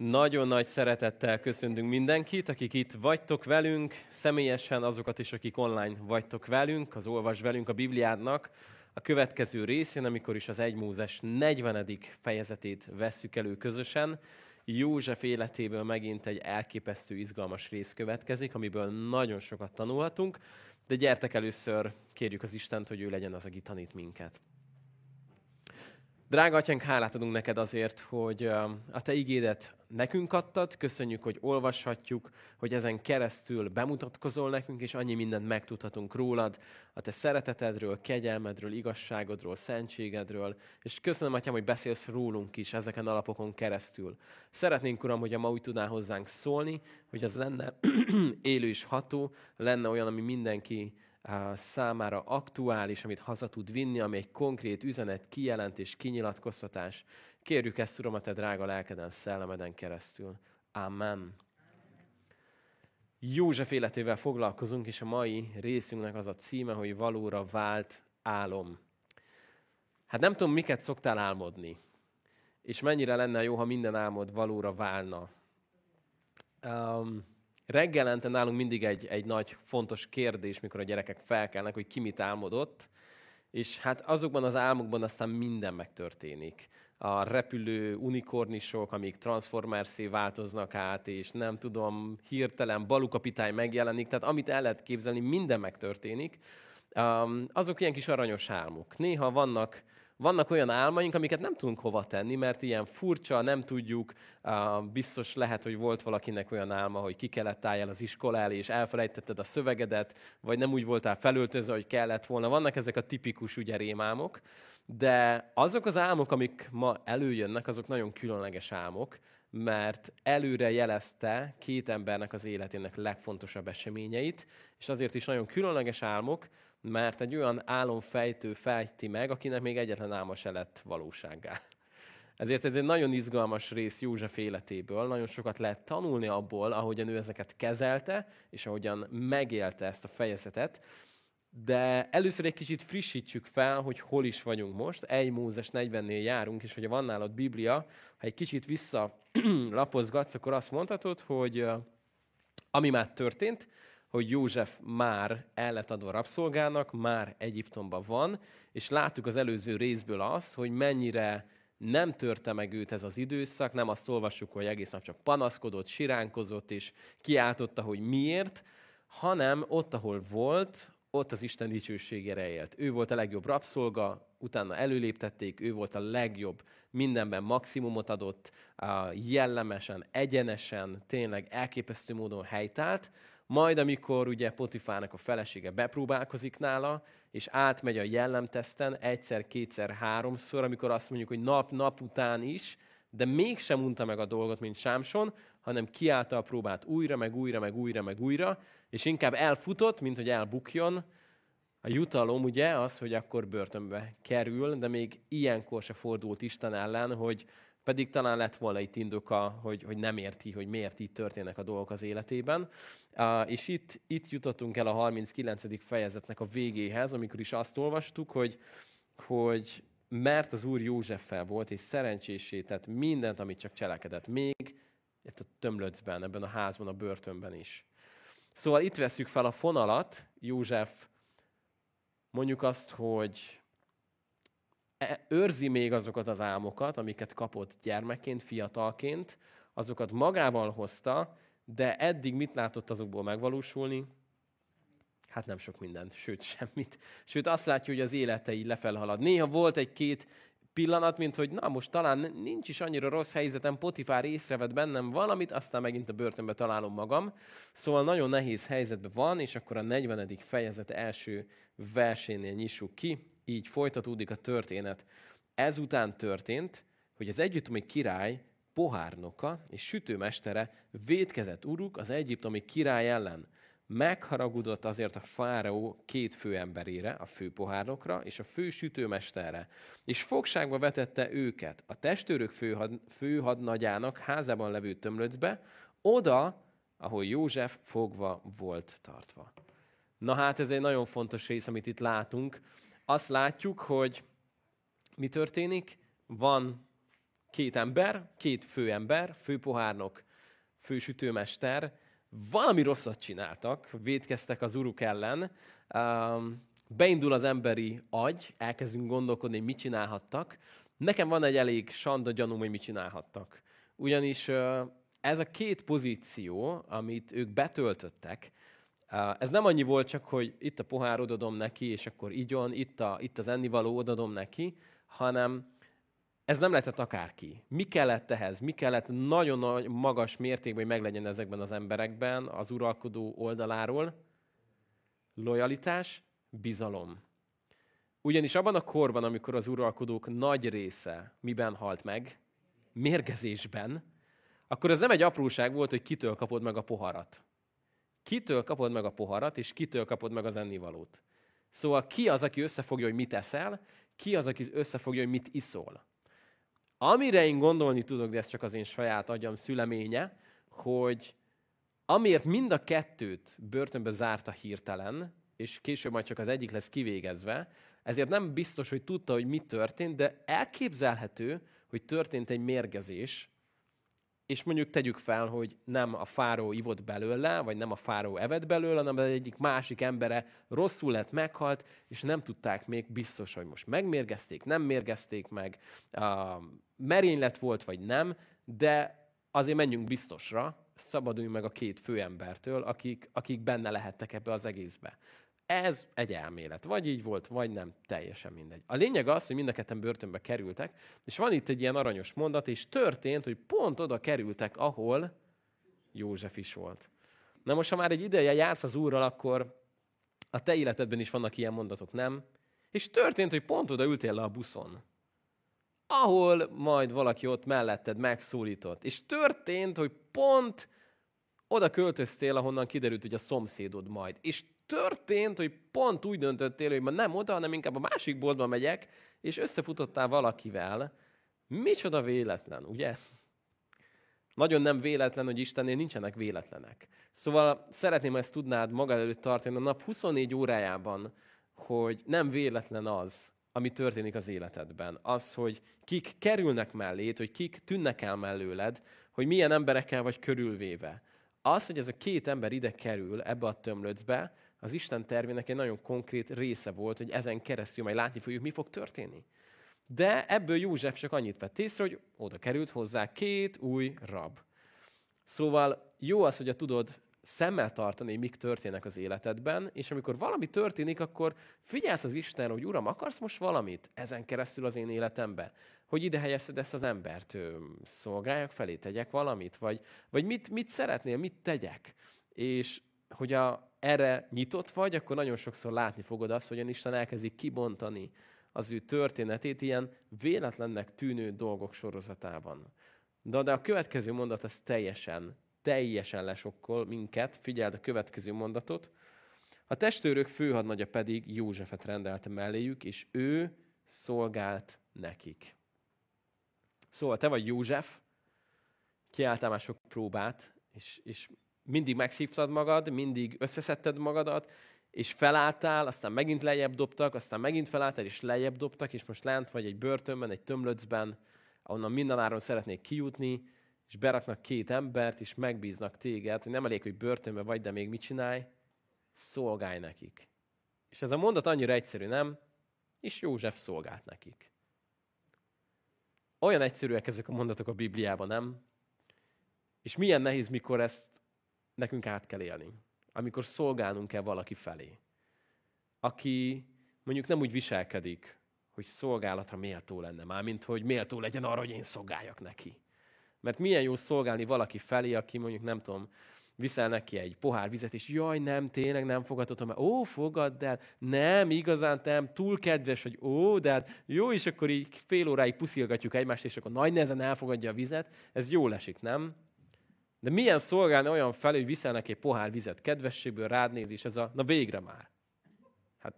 Nagyon nagy szeretettel köszöntünk mindenkit, akik itt vagytok velünk, személyesen azokat is, akik online vagytok velünk, az Olvas velünk a Bibliádnak a következő részén, amikor is az 1 Mózes 40. fejezetét vesszük elő közösen. József életéből megint egy elképesztő, izgalmas rész következik, amiből nagyon sokat tanulhatunk, de gyertek először, kérjük az Istent, hogy ő legyen az, aki tanít minket. Drága atyánk, hálát adunk neked azért, hogy a te igédet nekünk adtad, köszönjük, hogy olvashatjuk, hogy ezen keresztül bemutatkozol nekünk, és annyi mindent megtudhatunk rólad, a te szeretetedről, kegyelmedről, igazságodról, szentségedről, és köszönöm, Atyám, hogy beszélsz rólunk is ezeken alapokon keresztül. Szeretnénk, Uram, hogy a ma úgy tudnál hozzánk szólni, hogy az lenne élő és ható, lenne olyan, ami mindenki számára aktuális, amit haza tud vinni, ami egy konkrét üzenet, kijelentés, kinyilatkoztatás. Kérjük ezt, Uram, a Te drága lelkeden, szellemeden keresztül. Amen. József életével foglalkozunk, és a mai részünknek az a címe, hogy valóra vált álom. Hát nem tudom, miket szoktál álmodni, és mennyire lenne jó, ha minden álmod valóra válna. Um, reggelente nálunk mindig egy, egy nagy fontos kérdés, mikor a gyerekek felkelnek, hogy ki mit álmodott, és hát azokban az álmokban aztán minden megtörténik. A repülő unikornisok, amik transformerszé változnak át, és nem tudom, hirtelen balukapitány megjelenik, tehát amit el lehet képzelni, minden megtörténik. Um, azok ilyen kis aranyos álmok. Néha vannak vannak olyan álmaink, amiket nem tudunk hova tenni, mert ilyen furcsa, nem tudjuk, biztos lehet, hogy volt valakinek olyan álma, hogy ki kellett álljál az iskola elé, és elfelejtetted a szövegedet, vagy nem úgy voltál felöltözve, hogy kellett volna. Vannak ezek a tipikus ugye rémálmok, de azok az álmok, amik ma előjönnek, azok nagyon különleges álmok, mert előre jelezte két embernek az életének legfontosabb eseményeit, és azért is nagyon különleges álmok, mert egy olyan álomfejtő fejti meg, akinek még egyetlen álma se lett valósággá. Ezért ez egy nagyon izgalmas rész József életéből, nagyon sokat lehet tanulni abból, ahogyan ő ezeket kezelte, és ahogyan megélte ezt a fejezetet. De először egy kicsit frissítsük fel, hogy hol is vagyunk most. Egy Mózes 40-nél járunk, és hogyha van nálad Biblia, ha egy kicsit visszalapozgatsz, akkor azt mondhatod, hogy ami már történt, hogy József már el lett adva rabszolgának, már Egyiptomban van, és láttuk az előző részből azt, hogy mennyire nem törte meg őt ez az időszak, nem azt olvassuk, hogy egész nap csak panaszkodott, siránkozott, és kiáltotta, hogy miért, hanem ott, ahol volt, ott az Isten dicsőségére élt. Ő volt a legjobb rabszolga, utána előléptették, ő volt a legjobb, mindenben maximumot adott, jellemesen, egyenesen, tényleg elképesztő módon helytált, majd, amikor ugye Potifának a felesége bepróbálkozik nála, és átmegy a jellemteszten egyszer, kétszer, háromszor, amikor azt mondjuk, hogy nap-nap után is, de mégsem unta meg a dolgot, mint Sámson, hanem kiállta a próbát újra, meg újra, meg újra, meg újra, és inkább elfutott, mint hogy elbukjon. A jutalom ugye az, hogy akkor börtönbe kerül, de még ilyenkor se fordult Isten ellen, hogy pedig talán lett volna itt indoka, hogy, hogy nem érti, hogy miért így történnek a dolgok az életében. És itt, itt jutottunk el a 39. fejezetnek a végéhez, amikor is azt olvastuk, hogy, hogy mert az Úr Józseffel volt, és szerencsésé tett mindent, amit csak cselekedett, még itt a tömlöcben, ebben a házban, a börtönben is. Szóval itt veszük fel a fonalat, József mondjuk azt, hogy őrzi még azokat az álmokat, amiket kapott gyermekként, fiatalként, azokat magával hozta, de eddig mit látott azokból megvalósulni? Hát nem sok mindent, sőt semmit. Sőt azt látja, hogy az élete így lefelhalad. Néha volt egy-két pillanat, mint hogy na most talán nincs is annyira rossz helyzetem, Potifár észrevett bennem valamit, aztán megint a börtönbe találom magam. Szóval nagyon nehéz helyzetben van, és akkor a 40. fejezet első versénél nyissuk ki így folytatódik a történet. Ezután történt, hogy az egyiptomi király pohárnoka és sütőmestere védkezett uruk az egyiptomi király ellen. Megharagudott azért a fáraó két főemberére, a főpohárnokra és a fő sütőmesterre, és fogságba vetette őket a testőrök főhad, főhadnagyának házában levő tömlöcbe, oda, ahol József fogva volt tartva. Na hát ez egy nagyon fontos rész, amit itt látunk, azt látjuk, hogy mi történik? Van két ember, két főember, főpohárnok, fősütőmester, valami rosszat csináltak, védkeztek az uruk ellen, beindul az emberi agy, elkezdünk gondolkodni, hogy mit csinálhattak. Nekem van egy elég sanda gyanúm, hogy mit csinálhattak. Ugyanis ez a két pozíció, amit ők betöltöttek, ez nem annyi volt csak, hogy itt a pohár odadom neki, és akkor igyon, itt, a, itt az ennivaló odadom neki, hanem ez nem lehetett akárki. Mi kellett ehhez? Mi kellett nagyon nagy, magas mértékben, hogy meglegyen ezekben az emberekben az uralkodó oldaláról? Lojalitás, bizalom. Ugyanis abban a korban, amikor az uralkodók nagy része miben halt meg? Mérgezésben. Akkor ez nem egy apróság volt, hogy kitől kapod meg a poharat. Kitől kapod meg a poharat, és kitől kapod meg az ennivalót. Szóval ki az, aki összefogja, hogy mit eszel, ki az, aki összefogja, hogy mit iszol. Amire én gondolni tudok, de ez csak az én saját agyam szüleménye, hogy amiért mind a kettőt börtönbe zárta hirtelen, és később majd csak az egyik lesz kivégezve, ezért nem biztos, hogy tudta, hogy mi történt, de elképzelhető, hogy történt egy mérgezés, és mondjuk tegyük fel, hogy nem a fáró ivott belőle, vagy nem a fáró evett belőle, hanem egyik másik embere rosszul lett, meghalt, és nem tudták még biztos, hogy most megmérgezték, nem mérgezték meg, uh, merénylet volt, vagy nem, de azért menjünk biztosra, szabaduljunk meg a két főembertől, akik, akik benne lehettek ebbe az egészbe. Ez egy elmélet. Vagy így volt, vagy nem, teljesen mindegy. A lényeg az, hogy mind a ketten börtönbe kerültek, és van itt egy ilyen aranyos mondat, és történt, hogy pont oda kerültek, ahol József is volt. Na most, ha már egy ideje jársz az Úrral, akkor a te életedben is vannak ilyen mondatok, nem? És történt, hogy pont oda ültél le a buszon, ahol majd valaki ott melletted megszólított. És történt, hogy pont oda költöztél, ahonnan kiderült, hogy a szomszédod majd. És történt, hogy pont úgy döntöttél, hogy ma nem oda, hanem inkább a másik boltba megyek, és összefutottál valakivel. Micsoda véletlen, ugye? Nagyon nem véletlen, hogy Istennél nincsenek véletlenek. Szóval szeretném, ezt tudnád magad előtt tartani a nap 24 órájában, hogy nem véletlen az, ami történik az életedben. Az, hogy kik kerülnek mellét, hogy kik tűnnek el mellőled, hogy milyen emberekkel vagy körülvéve. Az, hogy ez a két ember ide kerül ebbe a tömlöcbe, az Isten tervének egy nagyon konkrét része volt, hogy ezen keresztül majd látni fogjuk, mi fog történni. De ebből József csak annyit vett észre, hogy oda került hozzá két új rab. Szóval jó az, hogy a tudod szemmel tartani, mik történnek az életedben, és amikor valami történik, akkor figyelsz az Istenre, hogy Uram, akarsz most valamit ezen keresztül az én életembe? Hogy ide helyezted ezt az embert, szolgáljak felé, tegyek valamit? Vagy, vagy mit, mit szeretnél, mit tegyek? És hogy a, erre nyitott vagy, akkor nagyon sokszor látni fogod azt, hogy Isten elkezdik kibontani az ő történetét ilyen véletlennek tűnő dolgok sorozatában. De, de a következő mondat az teljesen, teljesen lesokkol minket. Figyeld a következő mondatot. A testőrök főhadnagya pedig Józsefet rendelte melléjük, és ő szolgált nekik. Szóval te vagy József, kiálltál már sok próbát, és, és mindig megszívtad magad, mindig összeszedted magadat, és felálltál, aztán megint lejjebb dobtak, aztán megint felálltál, és lejjebb dobtak, és most lent vagy egy börtönben, egy tömlöcben, ahonnan mindenáron szeretnék kijutni, és beraknak két embert, és megbíznak téged, hogy nem elég, hogy börtönben vagy, de még mit csinálj? Szolgálj nekik. És ez a mondat annyira egyszerű, nem? És József szolgált nekik. Olyan egyszerűek ezek a mondatok a Bibliában, nem? És milyen nehéz, mikor ezt nekünk át kell élni. Amikor szolgálnunk kell valaki felé. Aki mondjuk nem úgy viselkedik, hogy szolgálatra méltó lenne már, mint hogy méltó legyen arra, hogy én szolgáljak neki. Mert milyen jó szolgálni valaki felé, aki mondjuk nem tudom, viszel neki egy pohár vizet, és jaj, nem, tényleg nem fogadhatom el. Ó, fogadd el. Nem, igazán nem, túl kedves, hogy ó, de hát jó, és akkor így fél óráig puszilgatjuk egymást, és akkor nagy nehezen elfogadja a vizet. Ez jó esik, nem? De milyen szolgálni olyan felé, hogy viszel neki egy pohár vizet kedvességből, rád néz, és ez a, na végre már. Hát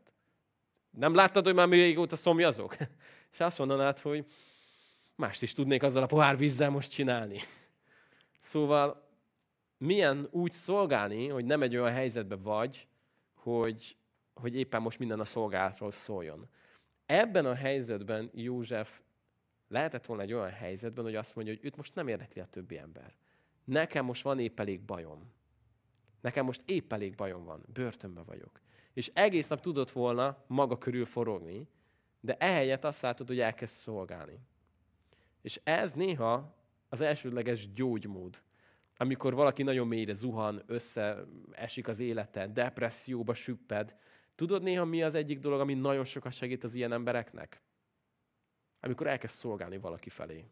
nem láttad, hogy már mi régóta szomjazok? És azt mondanád, hogy mást is tudnék azzal a pohár vízzel most csinálni. Szóval milyen úgy szolgálni, hogy nem egy olyan helyzetben vagy, hogy, hogy éppen most minden a szolgálatról szóljon. Ebben a helyzetben József lehetett volna egy olyan helyzetben, hogy azt mondja, hogy őt most nem érdekli a többi ember. Nekem most van épp elég bajom. Nekem most épp elég bajom van, börtönbe vagyok. És egész nap tudott volna maga körül forogni, de ehelyett azt látod, hogy elkezd szolgálni. És ez néha az elsődleges gyógymód. Amikor valaki nagyon mélyre zuhan, összeesik az élete, depresszióba süpped. Tudod néha mi az egyik dolog, ami nagyon sokat segít az ilyen embereknek? Amikor elkezd szolgálni valaki felé.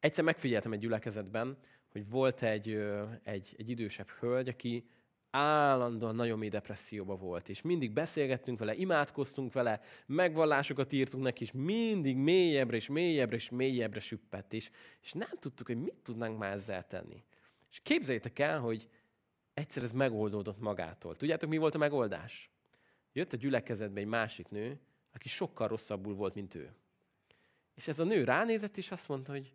Egyszer megfigyeltem egy gyülekezetben, hogy volt egy, egy, egy idősebb hölgy, aki állandóan nagyon mély depresszióba volt, és mindig beszélgettünk vele, imádkoztunk vele, megvallásokat írtunk neki, és mindig mélyebbre és mélyebbre és mélyebbre süppett, és, és nem tudtuk, hogy mit tudnánk már ezzel tenni. És képzeljétek el, hogy egyszer ez megoldódott magától. Tudjátok, mi volt a megoldás? Jött a gyülekezetbe egy másik nő, aki sokkal rosszabbul volt, mint ő. És ez a nő ránézett, és azt mondta, hogy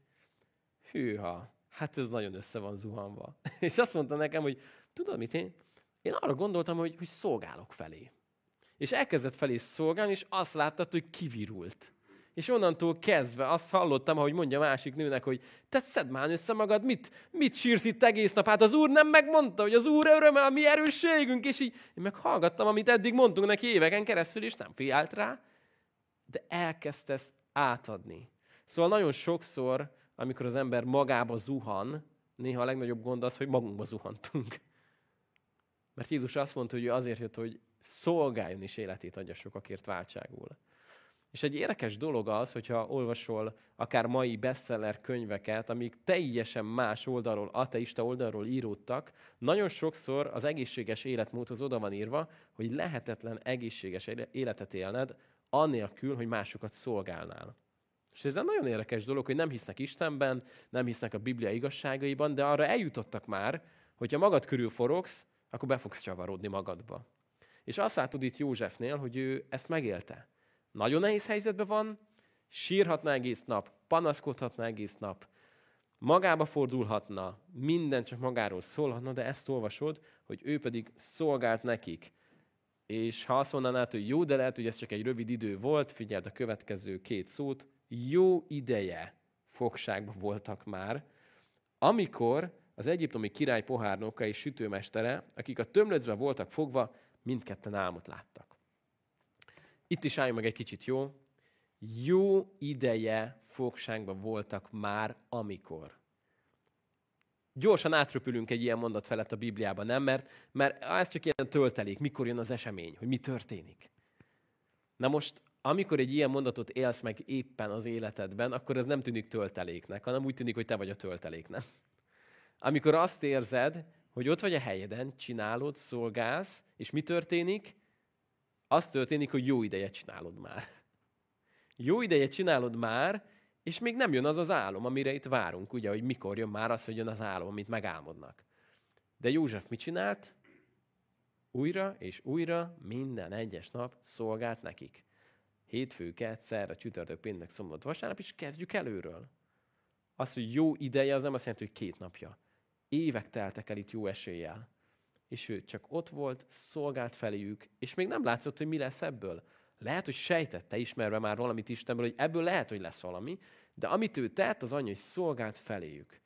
hűha, hát ez nagyon össze van zuhanva. És azt mondta nekem, hogy tudod mit én? Én arra gondoltam, hogy, hogy szolgálok felé. És elkezdett felé szolgálni, és azt láttad, hogy kivirult. És onnantól kezdve azt hallottam, ahogy mondja másik nőnek, hogy te szedd már össze magad, mit, mit sírsz itt egész nap? Hát az Úr nem megmondta, hogy az Úr öröme a mi erősségünk, és így én meg hallgattam, amit eddig mondtunk neki éveken keresztül, és nem fiált rá, de elkezdte ezt átadni. Szóval nagyon sokszor, amikor az ember magába zuhan, néha a legnagyobb gond az, hogy magunkba zuhantunk. Mert Jézus azt mondta, hogy ő azért jött, hogy szolgáljon is életét adja sokakért váltságul. És egy érdekes dolog az, hogyha olvasol akár mai bestseller könyveket, amik teljesen más oldalról, ateista oldalról íródtak, nagyon sokszor az egészséges életmódhoz oda van írva, hogy lehetetlen egészséges életet élned, annélkül, hogy másokat szolgálnál. És ez egy nagyon érdekes dolog, hogy nem hisznek Istenben, nem hisznek a Biblia igazságaiban, de arra eljutottak már, hogyha magad körül forogsz, akkor be fogsz csavarodni magadba. És azt látod itt Józsefnél, hogy ő ezt megélte. Nagyon nehéz helyzetben van, sírhatna egész nap, panaszkodhatna egész nap, magába fordulhatna, minden csak magáról szólhatna, de ezt olvasod, hogy ő pedig szolgált nekik. És ha azt mondanád, hogy jó, de lehet, hogy ez csak egy rövid idő volt, figyeld a következő két szót, jó ideje fogságban voltak már, amikor az egyiptomi király pohárnoka és sütőmestere, akik a tömlöcbe voltak fogva, mindketten álmot láttak. Itt is álljunk meg egy kicsit, jó? Jó ideje fogságban voltak már, amikor. Gyorsan átröpülünk egy ilyen mondat felett a Bibliában, nem? Mert, mert ez csak ilyen töltelék, mikor jön az esemény, hogy mi történik. Na most, amikor egy ilyen mondatot élsz meg éppen az életedben, akkor ez nem tűnik tölteléknek, hanem úgy tűnik, hogy te vagy a töltelék, nem? Amikor azt érzed, hogy ott vagy a helyeden, csinálod, szolgálsz, és mi történik? Az történik, hogy jó ideje csinálod már. Jó ideje csinálod már, és még nem jön az az álom, amire itt várunk, ugye, hogy mikor jön már az, hogy jön az álom, amit megálmodnak. De József mit csinált? Újra és újra minden egyes nap szolgált nekik. Hétfő, kett, a csütörtök, péntek, szombat, vasárnap, és kezdjük előről. Az, hogy jó ideje, az nem azt jelenti, hogy két napja. Évek teltek el itt jó eséllyel. És ő csak ott volt, szolgált feléjük, és még nem látszott, hogy mi lesz ebből. Lehet, hogy sejtette, ismerve már valamit Istenből, hogy ebből lehet, hogy lesz valami, de amit ő tett, az annyi, hogy szolgált feléjük.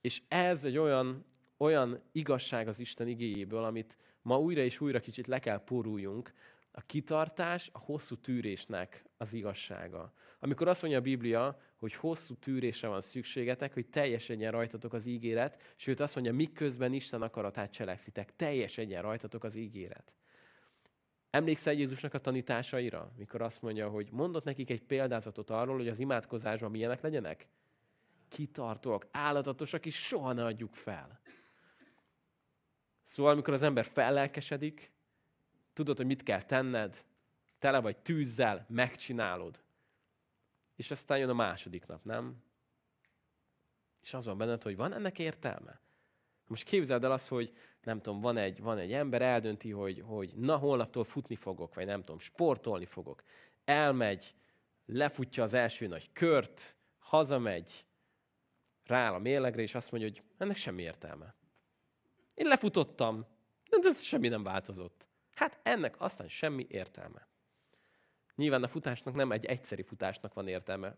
És ez egy olyan, olyan igazság az Isten igéjéből, amit ma újra és újra kicsit le kell poruljunk, a kitartás a hosszú tűrésnek az igazsága. Amikor azt mondja a Biblia, hogy hosszú tűrésre van szükségetek, hogy egyen rajtatok az ígéret, sőt azt mondja, miközben Isten akaratát cselekszitek, egyen rajtatok az ígéret. Emlékszel Jézusnak a tanításaira, mikor azt mondja, hogy mondott nekik egy példázatot arról, hogy az imádkozásban milyenek legyenek? Kitartóak, állatatosak, és soha ne adjuk fel. Szóval, amikor az ember fellelkesedik, tudod, hogy mit kell tenned, tele vagy tűzzel, megcsinálod. És aztán jön a második nap, nem? És az van benned, hogy van ennek értelme? Most képzeld el azt, hogy nem tudom, van egy, van egy ember, eldönti, hogy, hogy na, holnaptól futni fogok, vagy nem tudom, sportolni fogok. Elmegy, lefutja az első nagy kört, hazamegy, rááll a mérlegre, és azt mondja, hogy ennek semmi értelme. Én lefutottam, de ez semmi nem változott. Hát ennek aztán semmi értelme. Nyilván a futásnak nem egy egyszeri futásnak van értelme.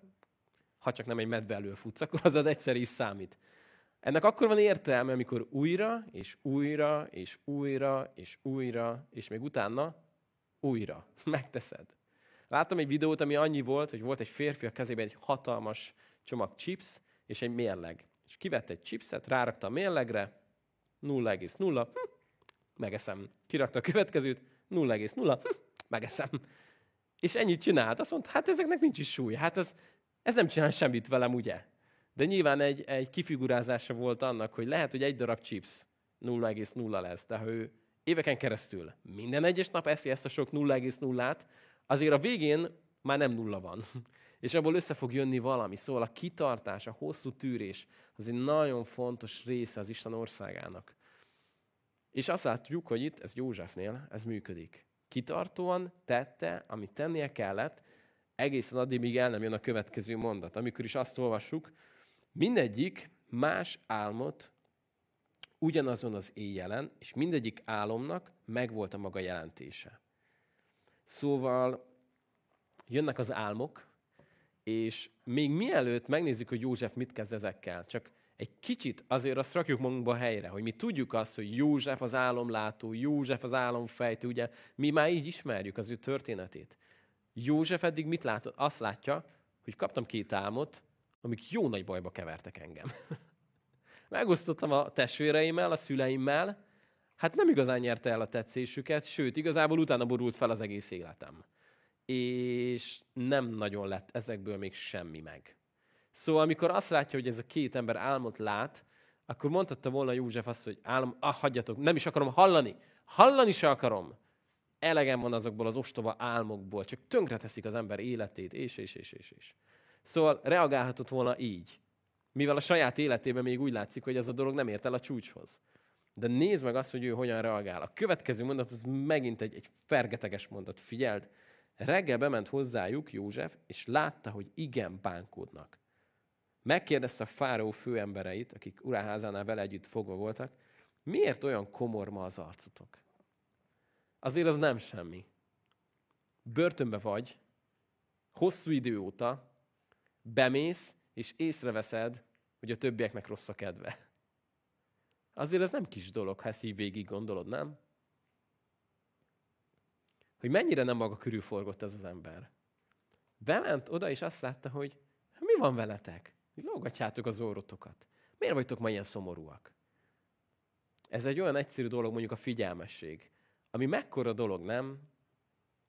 ha csak nem egy medve elől futsz, akkor az az egyszer is számít. Ennek akkor van értelme, amikor újra, és újra, és újra, és újra, és még utána újra megteszed. Láttam egy videót, ami annyi volt, hogy volt egy férfi a kezében egy hatalmas csomag chips és egy mérleg. És kivett egy chipset, rárakta a mérlegre, 0,0, hm, megeszem. Kirakta a következőt, 0,0, hm, megeszem. És ennyit csinált. Azt mondta, hát ezeknek nincs is súly. Hát ez, ez nem csinál semmit velem, ugye? De nyilván egy, egy kifigurázása volt annak, hogy lehet, hogy egy darab chips 0,0 lesz, de ha ő éveken keresztül minden egyes nap eszi ezt a sok 0,0-át, azért a végén már nem nulla van. És abból össze fog jönni valami. Szóval a kitartás, a hosszú tűrés az egy nagyon fontos része az Isten országának. És azt látjuk, hogy itt, ez Józsefnél, ez működik. Kitartóan tette, amit tennie kellett, egészen addig, míg el nem jön a következő mondat. Amikor is azt olvassuk, mindegyik más álmot ugyanazon az éjjelen, és mindegyik álomnak megvolt a maga jelentése. Szóval jönnek az álmok, és még mielőtt megnézzük, hogy József mit kezd ezekkel, csak egy kicsit azért azt rakjuk magunkba a helyre, hogy mi tudjuk azt, hogy József az álomlátó, József az álomfejtő, ugye mi már így ismerjük az ő történetét. József eddig mit látott? Azt látja, hogy kaptam két álmot, amik jó nagy bajba kevertek engem. Megosztottam a testvéreimmel, a szüleimmel, hát nem igazán nyerte el a tetszésüket, sőt, igazából utána borult fel az egész életem. És nem nagyon lett ezekből még semmi meg. Szóval amikor azt látja, hogy ez a két ember álmot lát, akkor mondhatta volna József azt, hogy álom, ah, hagyjatok, nem is akarom hallani. Hallani se akarom. Elegem van azokból az ostoba álmokból, csak tönkreteszik az ember életét, és, és, és, és, és. Szóval reagálhatott volna így. Mivel a saját életében még úgy látszik, hogy ez a dolog nem ért el a csúcshoz. De nézd meg azt, hogy ő hogyan reagál. A következő mondat az megint egy, egy fergeteges mondat. Figyeld, reggel bement hozzájuk József, és látta, hogy igen bánkódnak. Megkérdezte a fáraó főembereit, akik uraházánál vele együtt fogva voltak, miért olyan komor ma az arcotok? Azért az nem semmi. Börtönbe vagy, hosszú idő óta, bemész, és észreveszed, hogy a többieknek rossz a kedve. Azért ez nem kis dolog, ha ezt így végig gondolod, nem? Hogy mennyire nem maga körül forgott ez az ember. Bement oda, és azt látta, hogy mi van veletek? Lógatjátok az orrotokat. Miért vagytok ma ilyen szomorúak? Ez egy olyan egyszerű dolog, mondjuk a figyelmesség. Ami mekkora dolog, nem?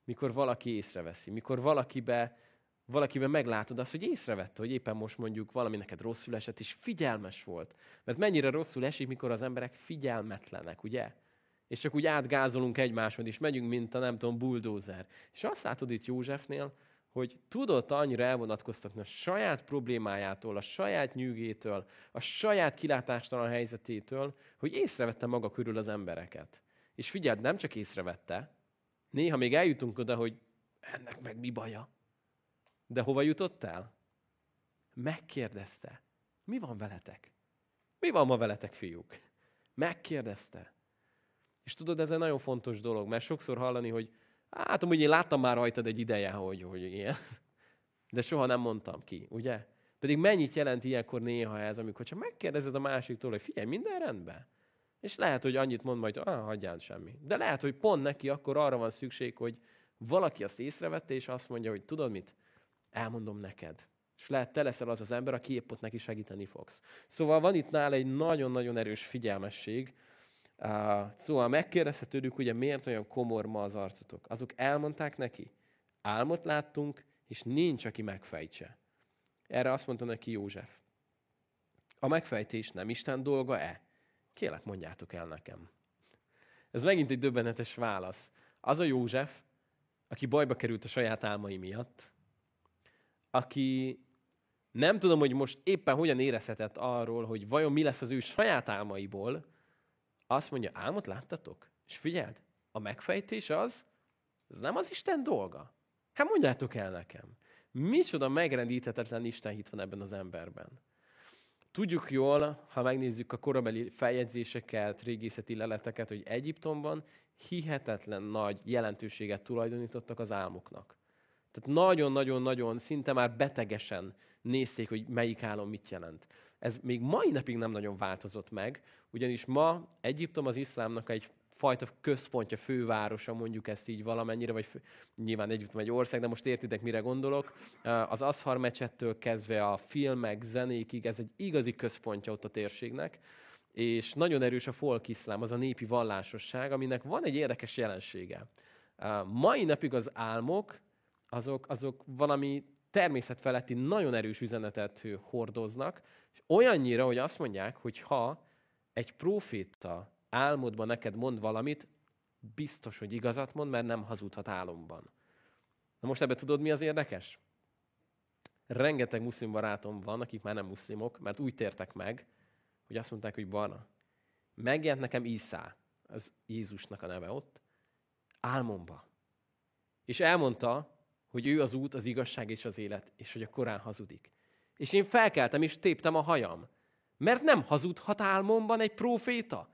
Mikor valaki észreveszi, mikor valakibe, valakibe meglátod azt, hogy észrevette, hogy éppen most mondjuk valami neked rosszul esett, és figyelmes volt. Mert mennyire rosszul esik, mikor az emberek figyelmetlenek, ugye? És csak úgy átgázolunk egymáson, és megyünk, mint a nem tudom, buldózer. És azt látod itt Józsefnél, hogy tudott annyira elvonatkoztatni a saját problémájától, a saját nyűgétől, a saját kilátástalan helyzetétől, hogy észrevette maga körül az embereket. És figyeld, nem csak észrevette, néha még eljutunk oda, hogy ennek meg mi baja. De hova jutott el? Megkérdezte. Mi van veletek? Mi van ma veletek, fiúk? Megkérdezte. És tudod, ez egy nagyon fontos dolog, mert sokszor hallani, hogy Hát amúgy én láttam már rajtad egy ideje, hogy, hogy ilyen. De soha nem mondtam ki, ugye? Pedig mennyit jelent ilyenkor néha ez, amikor csak megkérdezed a másiktól, hogy figyelj, minden rendben? És lehet, hogy annyit mond majd, ah, hagyján semmi. De lehet, hogy pont neki akkor arra van szükség, hogy valaki azt észrevette, és azt mondja, hogy tudod mit? Elmondom neked. És lehet, te leszel az az ember, aki épp ott neki segíteni fogsz. Szóval van itt nála egy nagyon-nagyon erős figyelmesség, szóval megkérdezte tőlük, ugye miért olyan komor ma az arcotok. Azok elmondták neki, álmot láttunk, és nincs, aki megfejtse. Erre azt mondta neki József. A megfejtés nem Isten dolga-e? Kélek, mondjátok el nekem. Ez megint egy döbbenetes válasz. Az a József, aki bajba került a saját álmai miatt, aki nem tudom, hogy most éppen hogyan érezhetett arról, hogy vajon mi lesz az ő saját álmaiból, azt mondja, álmot láttatok? És figyeld, a megfejtés az, ez nem az Isten dolga. Hát mondjátok el nekem. Micsoda megrendíthetetlen Isten hit van ebben az emberben. Tudjuk jól, ha megnézzük a korabeli feljegyzéseket, régészeti leleteket, hogy Egyiptomban hihetetlen nagy jelentőséget tulajdonítottak az álmoknak. Tehát nagyon-nagyon-nagyon, szinte már betegesen nézték, hogy melyik álom mit jelent. Ez még mai napig nem nagyon változott meg, ugyanis ma Egyiptom az iszlámnak egy fajta központja, fővárosa, mondjuk ezt így valamennyire, vagy fő, nyilván Egyiptom egy ország, de most értitek, mire gondolok. Az Ashar mecsettől kezdve a filmek, zenékig, ez egy igazi központja ott a térségnek, és nagyon erős a folkiszlám, az a népi vallásosság, aminek van egy érdekes jelensége. Mai napig az álmok, azok, azok valami természetfeletti nagyon erős üzenetet hordoznak, és olyannyira, hogy azt mondják, hogy ha egy proféta álmodban neked mond valamit, biztos, hogy igazat mond, mert nem hazudhat álomban. Na most ebbe tudod, mi az érdekes? Rengeteg muszlim barátom van, akik már nem muszlimok, mert úgy tértek meg, hogy azt mondták, hogy Barna, megjelent nekem Iszá, az Jézusnak a neve ott, álmomba. És elmondta, hogy ő az út, az igazság és az élet, és hogy a Korán hazudik. És én felkeltem, és téptem a hajam. Mert nem hazudhat álmomban egy proféta.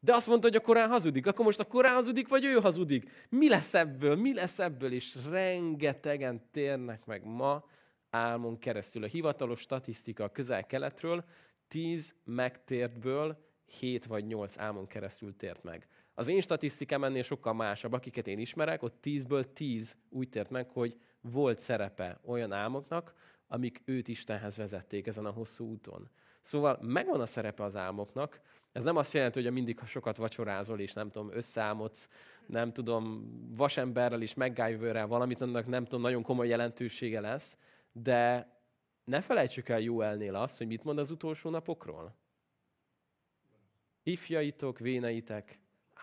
De azt mondta, hogy a Korán hazudik. Akkor most a Korán hazudik, vagy ő hazudik? Mi lesz ebből? Mi lesz ebből? És rengetegen térnek meg ma álmon keresztül. A hivatalos statisztika a közel-keletről tíz megtértből hét vagy nyolc álmon keresztül tért meg. Az én statisztikám ennél sokkal másabb, akiket én ismerek, ott tízből tíz úgy tért meg, hogy volt szerepe olyan álmoknak, amik őt Istenhez vezették ezen a hosszú úton. Szóval megvan a szerepe az álmoknak, ez nem azt jelenti, hogy mindig, ha sokat vacsorázol, és nem tudom, összeálmodsz, nem tudom, vasemberrel és MacGyverrel valamit, annak nem tudom, nagyon komoly jelentősége lesz, de ne felejtsük el Jóelnél azt, hogy mit mond az utolsó napokról. Ifjaitok, véneitek,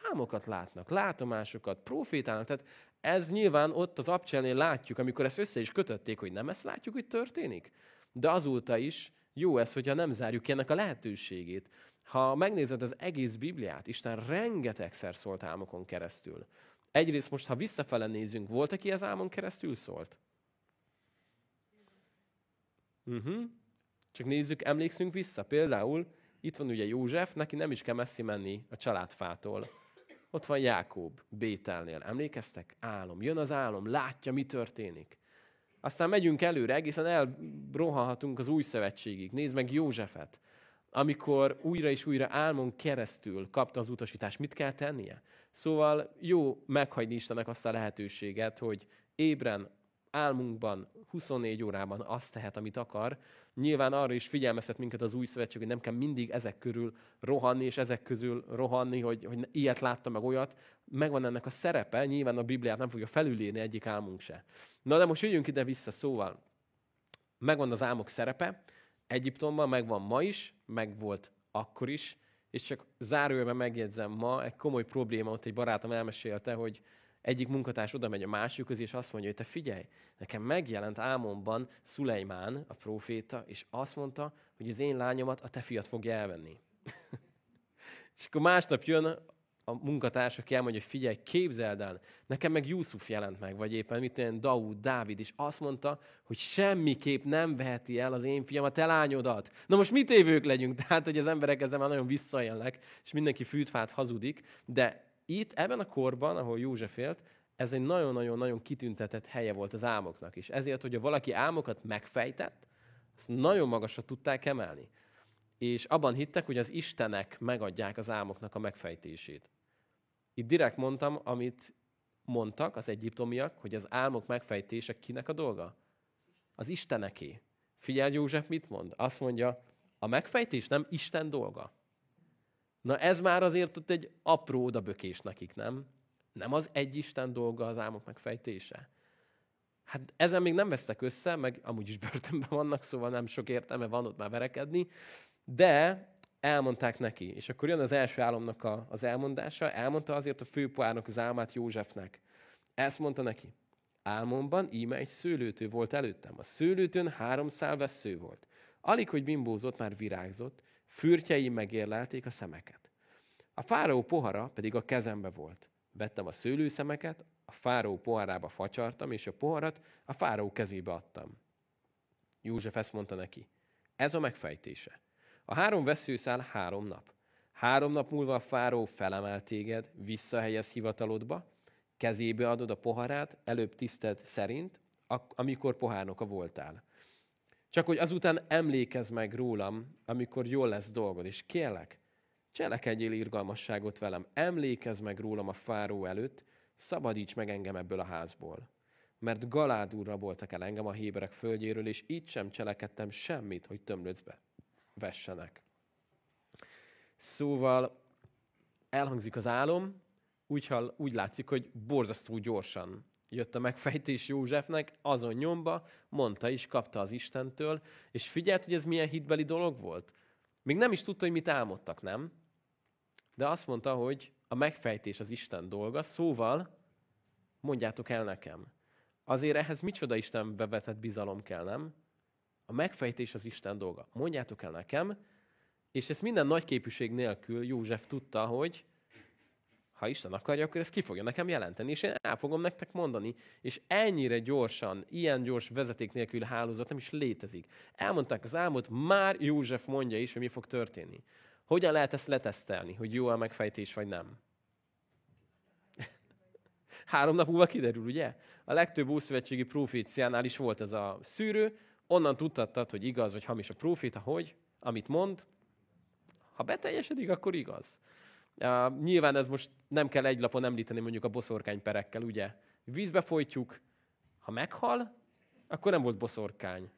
álmokat látnak, látomásokat, profétálnak. Tehát ez nyilván ott az abcselnél látjuk, amikor ezt össze is kötötték, hogy nem ezt látjuk, hogy történik. De azóta is jó ez, hogyha nem zárjuk ki ennek a lehetőségét. Ha megnézed az egész Bibliát, Isten rengetegszer szólt álmokon keresztül. Egyrészt most, ha visszafele nézünk, volt, aki az álmon keresztül szólt? Uh-huh. Csak nézzük, emlékszünk vissza. Például itt van ugye József, neki nem is kell messzi menni a családfától. Ott van Jákob, Bételnél. Emlékeztek? Álom. Jön az álom, látja, mi történik. Aztán megyünk előre, egészen elrohanhatunk az új szövetségig. Nézd meg Józsefet amikor újra és újra álmon keresztül kapta az utasítást, mit kell tennie? Szóval jó meghagyni Istennek azt a lehetőséget, hogy ébren, álmunkban, 24 órában azt tehet, amit akar. Nyilván arra is figyelmeztet minket az új szövetség, hogy nem kell mindig ezek körül rohanni, és ezek közül rohanni, hogy, hogy ilyet láttam, meg olyat. Megvan ennek a szerepe, nyilván a Bibliát nem fogja felülírni egyik álmunk se. Na de most jöjjünk ide vissza, szóval megvan az álmok szerepe, Egyiptomban megvan ma is, meg volt akkor is, és csak zárójelben megjegyzem ma, egy komoly probléma, ott egy barátom elmesélte, hogy egyik munkatárs oda megy a másikhoz, és azt mondja, hogy te figyelj, nekem megjelent álmomban Szulejmán, a proféta, és azt mondta, hogy az én lányomat a te fiat fogja elvenni. és akkor másnap jön a munkatársa aki elmondja, hogy figyelj, képzeld el, nekem meg Yusuf jelent meg, vagy éppen mit olyan Daud, Dávid, és azt mondta, hogy semmiképp nem veheti el az én fiam a te lányodat. Na most mit évők legyünk? Tehát, hogy az emberek ezzel már nagyon visszajelnek, és mindenki fűtfát hazudik, de itt, ebben a korban, ahol József élt, ez egy nagyon-nagyon-nagyon kitüntetett helye volt az álmoknak is. Ezért, hogyha valaki álmokat megfejtett, azt nagyon magasra tudták emelni. És abban hittek, hogy az istenek megadják az álmoknak a megfejtését. Itt direkt mondtam, amit mondtak az egyiptomiak, hogy az álmok megfejtése kinek a dolga? Az Isteneké. Figyelj, József mit mond? Azt mondja, a megfejtés nem Isten dolga. Na ez már azért ott egy apró odabökés nekik, nem? Nem az egy Isten dolga az álmok megfejtése. Hát ezen még nem vesztek össze, meg amúgy is börtönben vannak, szóval nem sok értelme van ott már verekedni, de elmondták neki. És akkor jön az első álomnak a, az elmondása, elmondta azért a főpoárnak az álmát Józsefnek. Ezt mondta neki. Álmomban íme egy szőlőtő volt előttem. A szőlőtőn három szál vesző volt. Alig, hogy bimbózott, már virágzott, fürtjei megérlelték a szemeket. A fáraó pohara pedig a kezembe volt. Vettem a szőlőszemeket, a fáraó poharába facsartam, és a poharat a fáraó kezébe adtam. József ezt mondta neki. Ez a megfejtése. A három veszőszál három nap. Három nap múlva a fáró felemel téged, visszahelyez hivatalodba, kezébe adod a poharát, előbb tiszted szerint, amikor pohárnoka voltál. Csak hogy azután emlékezz meg rólam, amikor jól lesz dolgod, és kérlek, cselekedjél irgalmasságot velem, emlékezz meg rólam a fáró előtt, szabadíts meg engem ebből a házból. Mert galádul raboltak el engem a héberek földjéről, és így sem cselekedtem semmit, hogy tömlöcbe vessenek. Szóval elhangzik az álom, úgy, hall, úgy látszik, hogy borzasztó gyorsan jött a megfejtés Józsefnek, azon nyomba, mondta is, kapta az Istentől, és figyelt, hogy ez milyen hitbeli dolog volt. Még nem is tudta, hogy mit álmodtak, nem? De azt mondta, hogy a megfejtés az Isten dolga, szóval mondjátok el nekem. Azért ehhez micsoda Isten bevetett bizalom kell, nem? A megfejtés az Isten dolga. Mondjátok el nekem, és ezt minden nagyképűség nélkül József tudta, hogy ha Isten akarja, akkor ezt ki fogja nekem jelenteni, és én el fogom nektek mondani. És ennyire gyorsan, ilyen gyors vezeték nélkül hálózat nem is létezik. Elmondták az álmot, már József mondja is, hogy mi fog történni. Hogyan lehet ezt letesztelni, hogy jó a megfejtés, vagy nem? Három nap múlva kiderül, ugye? A legtöbb ószövetségi proféciánál is volt ez a szűrő, onnan tudtattad, hogy igaz vagy hamis a proféta, hogy, amit mond, ha beteljesedik, akkor igaz. Uh, nyilván ez most nem kell egy lapon említeni mondjuk a boszorkányperekkel, ugye? Vízbe folytjuk, ha meghal, akkor nem volt boszorkány.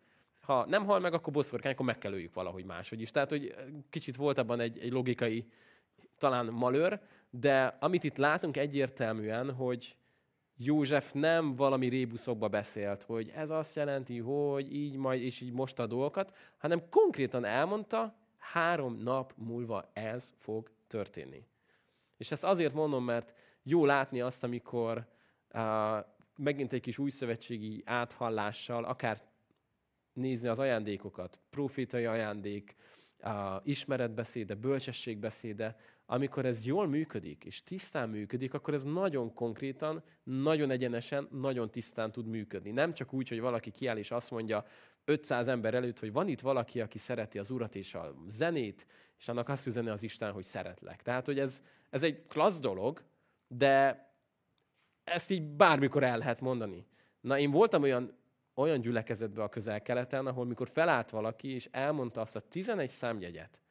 Ha nem hal meg, akkor boszorkány, akkor meg kell öljük valahogy máshogy is. Tehát, hogy kicsit volt abban egy, egy logikai, talán malőr, de amit itt látunk egyértelműen, hogy József nem valami rébuszokba beszélt, hogy ez azt jelenti, hogy így majd, és így most a dolgokat, hanem konkrétan elmondta, három nap múlva ez fog történni. És ezt azért mondom, mert jó látni azt, amikor uh, megint egy kis újszövetségi áthallással, akár nézni az ajándékokat, profétai ajándék, uh, ismeretbeszéde, bölcsességbeszéde, amikor ez jól működik, és tisztán működik, akkor ez nagyon konkrétan, nagyon egyenesen, nagyon tisztán tud működni. Nem csak úgy, hogy valaki kiáll és azt mondja 500 ember előtt, hogy van itt valaki, aki szereti az urat és a zenét, és annak azt üzeni az Isten, hogy szeretlek. Tehát, hogy ez, ez egy klassz dolog, de ezt így bármikor el lehet mondani. Na, én voltam olyan, olyan gyülekezetben a közel-keleten, ahol mikor felállt valaki, és elmondta azt a 11 számjegyet,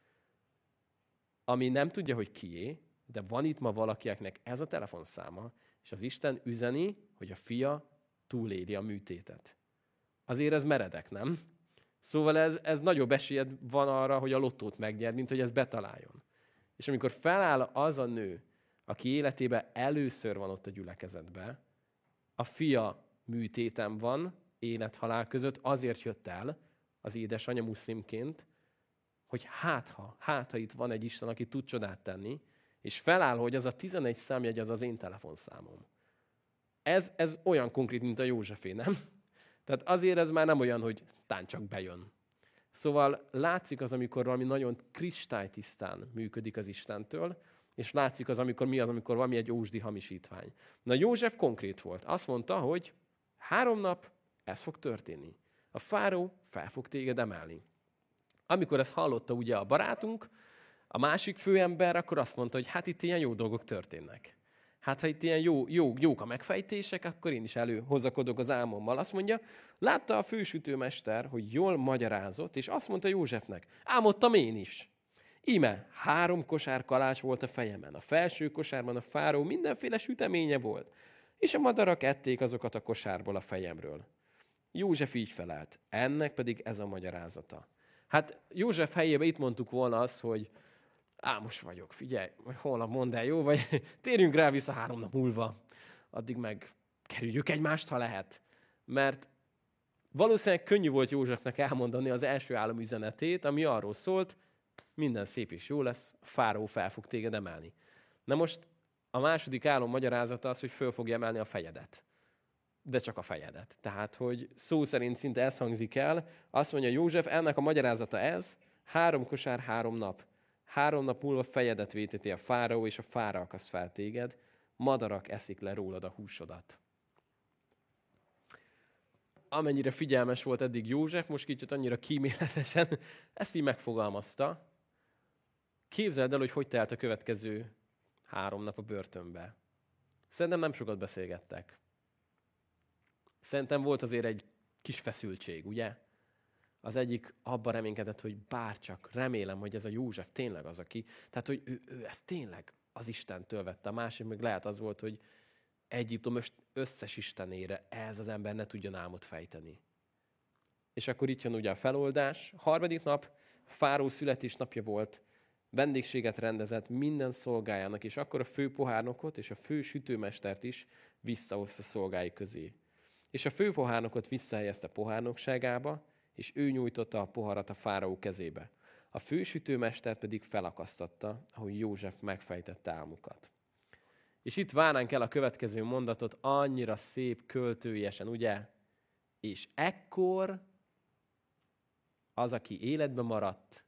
ami nem tudja, hogy kié, de van itt ma valakinek ez a telefonszáma, és az Isten üzeni, hogy a fia túléri a műtétet. Azért ez meredek, nem? Szóval ez, ez nagyobb esélyed van arra, hogy a lottót megnyer, mint hogy ez betaláljon. És amikor feláll az a nő, aki életében először van ott a gyülekezetbe, a fia műtétem van, élet-halál között, azért jött el az édesanyja muszlimként, hogy hát ha, hát ha itt van egy Isten, aki tud csodát tenni, és feláll, hogy az a 11 számjegy az az én telefonszámom. Ez, ez olyan konkrét, mint a Józsefé, nem? Tehát azért ez már nem olyan, hogy tán csak bejön. Szóval látszik az, amikor valami nagyon kristálytisztán működik az Istentől, és látszik az, amikor mi az, amikor valami egy ósdi hamisítvány. Na József konkrét volt. Azt mondta, hogy három nap ez fog történni. A fáró fel fog téged emelni. Amikor ezt hallotta ugye a barátunk, a másik főember, akkor azt mondta, hogy hát itt ilyen jó dolgok történnek. Hát ha itt ilyen jó, jó, jók a megfejtések, akkor én is előhozakodok az álmommal. Azt mondja, látta a fősütőmester, hogy jól magyarázott, és azt mondta Józsefnek, álmodtam én is. Íme, három kosár kalács volt a fejemen, a felső kosárban a fáró mindenféle süteménye volt, és a madarak ették azokat a kosárból a fejemről. József így felelt, ennek pedig ez a magyarázata. Hát József helyébe itt mondtuk volna azt, hogy Ámos vagyok, figyelj, vagy holnap mondd el, jó? Vagy térjünk rá vissza három nap múlva. Addig meg kerüljük egymást, ha lehet. Mert valószínűleg könnyű volt Józsefnek elmondani az első államüzenetét, ami arról szólt, minden szép és jó lesz, a fáró fel fog téged emelni. Na most a második álom magyarázata az, hogy föl fogja emelni a fejedet. De csak a fejedet. Tehát, hogy szó szerint szinte ez hangzik el, azt mondja József, ennek a magyarázata ez, három kosár, három nap. Három nap múlva fejedet véteti a fáraó, és a fára akaszt fel téged, madarak eszik le rólad a húsodat. Amennyire figyelmes volt eddig József, most kicsit annyira kíméletesen ezt így megfogalmazta. Képzeld el, hogy hogy telt a következő három nap a börtönbe. Szerintem nem sokat beszélgettek. Szerintem volt azért egy kis feszültség, ugye? Az egyik abban reménykedett, hogy bárcsak, remélem, hogy ez a József tényleg az, aki, tehát, hogy ő, ő ezt tényleg az Istentől vette. A másik meg lehet az volt, hogy Egyiptom összes istenére ez az ember ne tudjon álmot fejteni. És akkor itt jön ugye a feloldás. Harmadik nap Fáró születésnapja volt, vendégséget rendezett minden szolgájának, és akkor a fő pohárnokot és a fő sütőmestert is visszahozta szolgái közé. És a fő pohárnokot visszahelyezte pohárnokságába, és ő nyújtotta a poharat a fáraó kezébe. A fősütőmestert pedig felakasztatta, ahogy József megfejtette álmukat. És itt várnánk el a következő mondatot, annyira szép, költőjesen, ugye? És ekkor az, aki életbe maradt,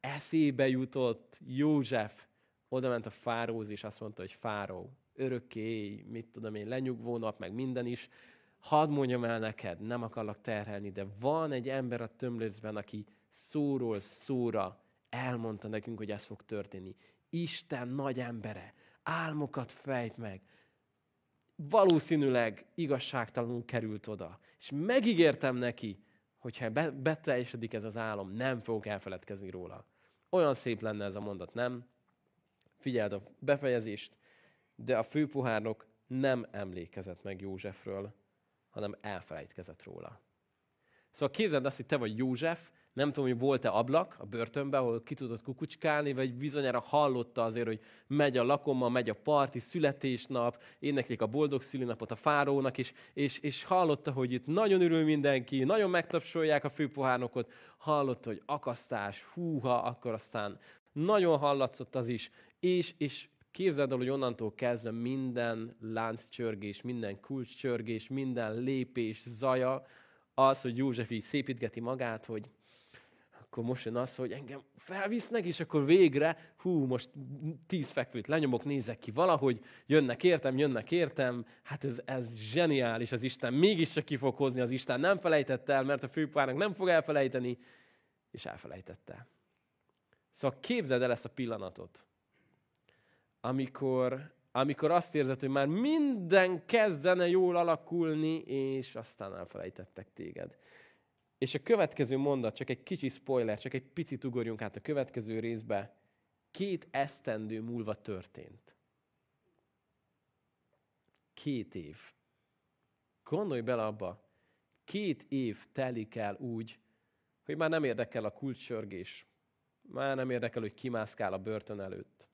eszébe jutott József, oda ment a fáróz, és azt mondta, hogy fáró, örökké, mit tudom én, lenyugvó nap, meg minden is, hadd mondjam el neked, nem akarlak terhelni, de van egy ember a tömlőzben, aki szóról szóra elmondta nekünk, hogy ez fog történni. Isten nagy embere, álmokat fejt meg. Valószínűleg igazságtalanul került oda. És megígértem neki, hogyha be, beteljesedik ez az álom, nem fogok elfeledkezni róla. Olyan szép lenne ez a mondat, nem? Figyeld a befejezést, de a főpuhárnok nem emlékezett meg Józsefről, hanem elfelejtkezett róla. Szóval képzeld azt, hogy te vagy József, nem tudom, hogy volt-e ablak a börtönben, ahol ki tudott kukucskálni, vagy bizonyára hallotta azért, hogy megy a lakoma, megy a parti, születésnap, éneklik a boldog szülinapot a fárónak, és, és, és hallotta, hogy itt nagyon örül mindenki, nagyon megtapsolják a főpohárnokot, hallotta, hogy akasztás, húha, akkor aztán nagyon hallatszott az is, és, és képzeld el, hogy onnantól kezdve minden lánccsörgés, minden kulcscsörgés, minden lépés, zaja, az, hogy József így szépítgeti magát, hogy akkor most jön az, hogy engem felvisznek, és akkor végre, hú, most tíz fekvőt lenyomok, nézek ki valahogy, jönnek értem, jönnek értem, hát ez, ez zseniális az Isten, mégiscsak ki fog hozni az Isten, nem felejtette el, mert a főpárnak nem fog elfelejteni, és elfelejtette. Szóval képzeld el ezt a pillanatot, amikor, amikor azt érzed, hogy már minden kezdene jól alakulni, és aztán elfelejtettek téged. És a következő mondat, csak egy kicsi spoiler, csak egy picit ugorjunk át a következő részbe, két esztendő múlva történt. Két év. Gondolj bele abba, két év telik el úgy, hogy már nem érdekel a kulcssörgés, már nem érdekel, hogy kimászkál a börtön előtt.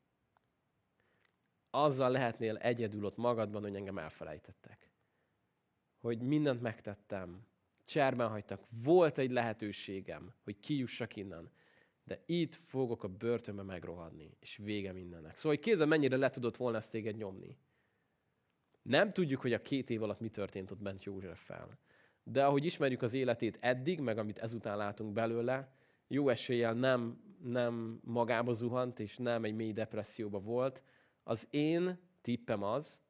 Azzal lehetnél egyedül ott magadban, hogy engem elfelejtettek. Hogy mindent megtettem, cserben hagytak. Volt egy lehetőségem, hogy kijussak innen. De itt fogok a börtönbe megrohadni, és vége mindennek. Szóval, hogy kézzel mennyire le tudott volna ezt téged nyomni. Nem tudjuk, hogy a két év alatt mi történt ott bent fel. De ahogy ismerjük az életét eddig, meg amit ezután látunk belőle, jó eséllyel nem, nem magába zuhant, és nem egy mély depresszióba volt. Az én tippem az,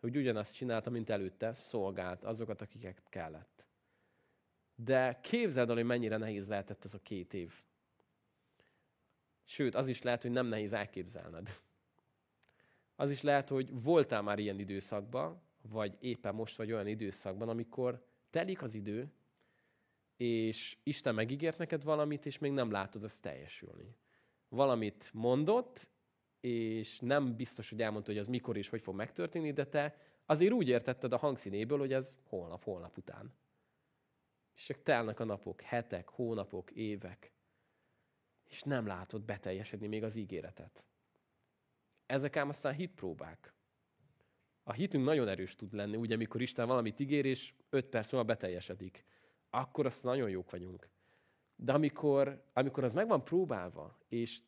hogy ugyanazt csinálta, mint előtte, szolgált azokat, akiket kellett. De képzeld el, hogy mennyire nehéz lehetett ez a két év. Sőt, az is lehet, hogy nem nehéz elképzelned. Az is lehet, hogy voltál már ilyen időszakban, vagy éppen most vagy olyan időszakban, amikor telik az idő, és Isten megígért neked valamit, és még nem látod azt teljesülni. Valamit mondott, és nem biztos, hogy elmondta, hogy az mikor és hogy fog megtörténni, de te azért úgy értetted a hangszínéből, hogy ez holnap, holnap után. És csak telnek a napok, hetek, hónapok, évek, és nem látod beteljesedni még az ígéretet. Ezek ám aztán hitpróbák. A hitünk nagyon erős tud lenni, ugye, amikor Isten valamit ígér, és öt perc múlva beteljesedik. Akkor azt nagyon jók vagyunk. De amikor, amikor az meg van próbálva, és,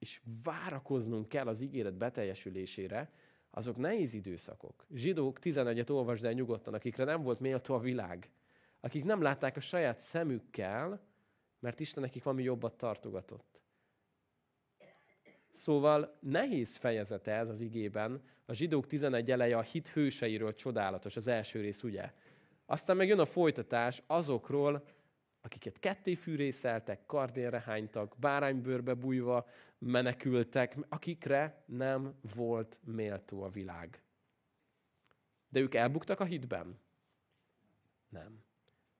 és várakoznunk kell az ígéret beteljesülésére, azok nehéz időszakok. Zsidók 11-et olvasd el nyugodtan, akikre nem volt méltó a világ akik nem látták a saját szemükkel, mert Isten nekik valami jobbat tartogatott. Szóval nehéz fejezete ez az igében. A zsidók 11 eleje a hit hőseiről csodálatos, az első rész, ugye? Aztán meg jön a folytatás azokról, akiket ketté fűrészeltek, kardélre hánytak, báránybőrbe bújva menekültek, akikre nem volt méltó a világ. De ők elbuktak a hitben? Nem.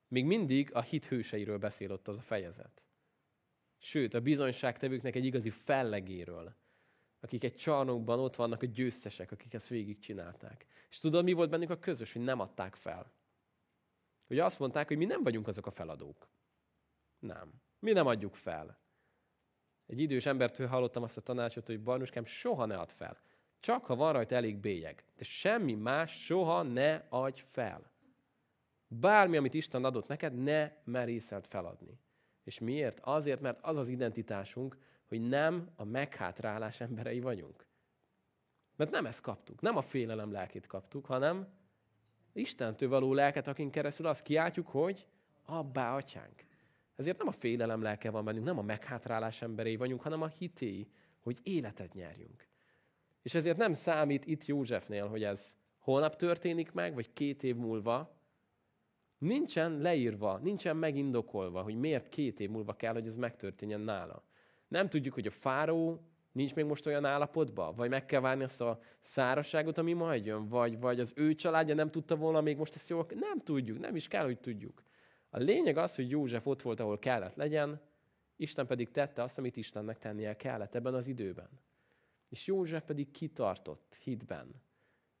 Még mindig a hit hőseiről beszél ott az a fejezet. Sőt, a bizonyságtevőknek egy igazi fellegéről, akik egy csarnokban ott vannak a győztesek, akik ezt végigcsinálták. És tudod, mi volt bennük a közös, hogy nem adták fel. Hogy azt mondták, hogy mi nem vagyunk azok a feladók. Nem. Mi nem adjuk fel. Egy idős embertől hallottam azt a tanácsot, hogy Barnuskám, soha ne add fel. Csak ha van rajta elég bélyeg. De semmi más soha ne adj fel. Bármi, amit Isten adott neked, ne merészelt feladni. És miért? Azért, mert az az identitásunk, hogy nem a meghátrálás emberei vagyunk. Mert nem ezt kaptuk, nem a félelem lelkét kaptuk, hanem Istentől való lelket, akin keresztül azt kiáltjuk, hogy abbá, atyánk. Ezért nem a félelem lelke van bennünk, nem a meghátrálás emberei vagyunk, hanem a hité, hogy életet nyerjünk. És ezért nem számít itt Józsefnél, hogy ez holnap történik meg, vagy két év múlva. Nincsen leírva, nincsen megindokolva, hogy miért két év múlva kell, hogy ez megtörténjen nála. Nem tudjuk, hogy a fáró nincs még most olyan állapotban, vagy meg kell várni azt a szárazságot, ami majd jön, vagy, vagy az ő családja nem tudta volna még most ezt jól. Nem tudjuk, nem is kell, hogy tudjuk. A lényeg az, hogy József ott volt, ahol kellett legyen, Isten pedig tette azt, amit Istennek tennie kellett ebben az időben. És József pedig kitartott hitben.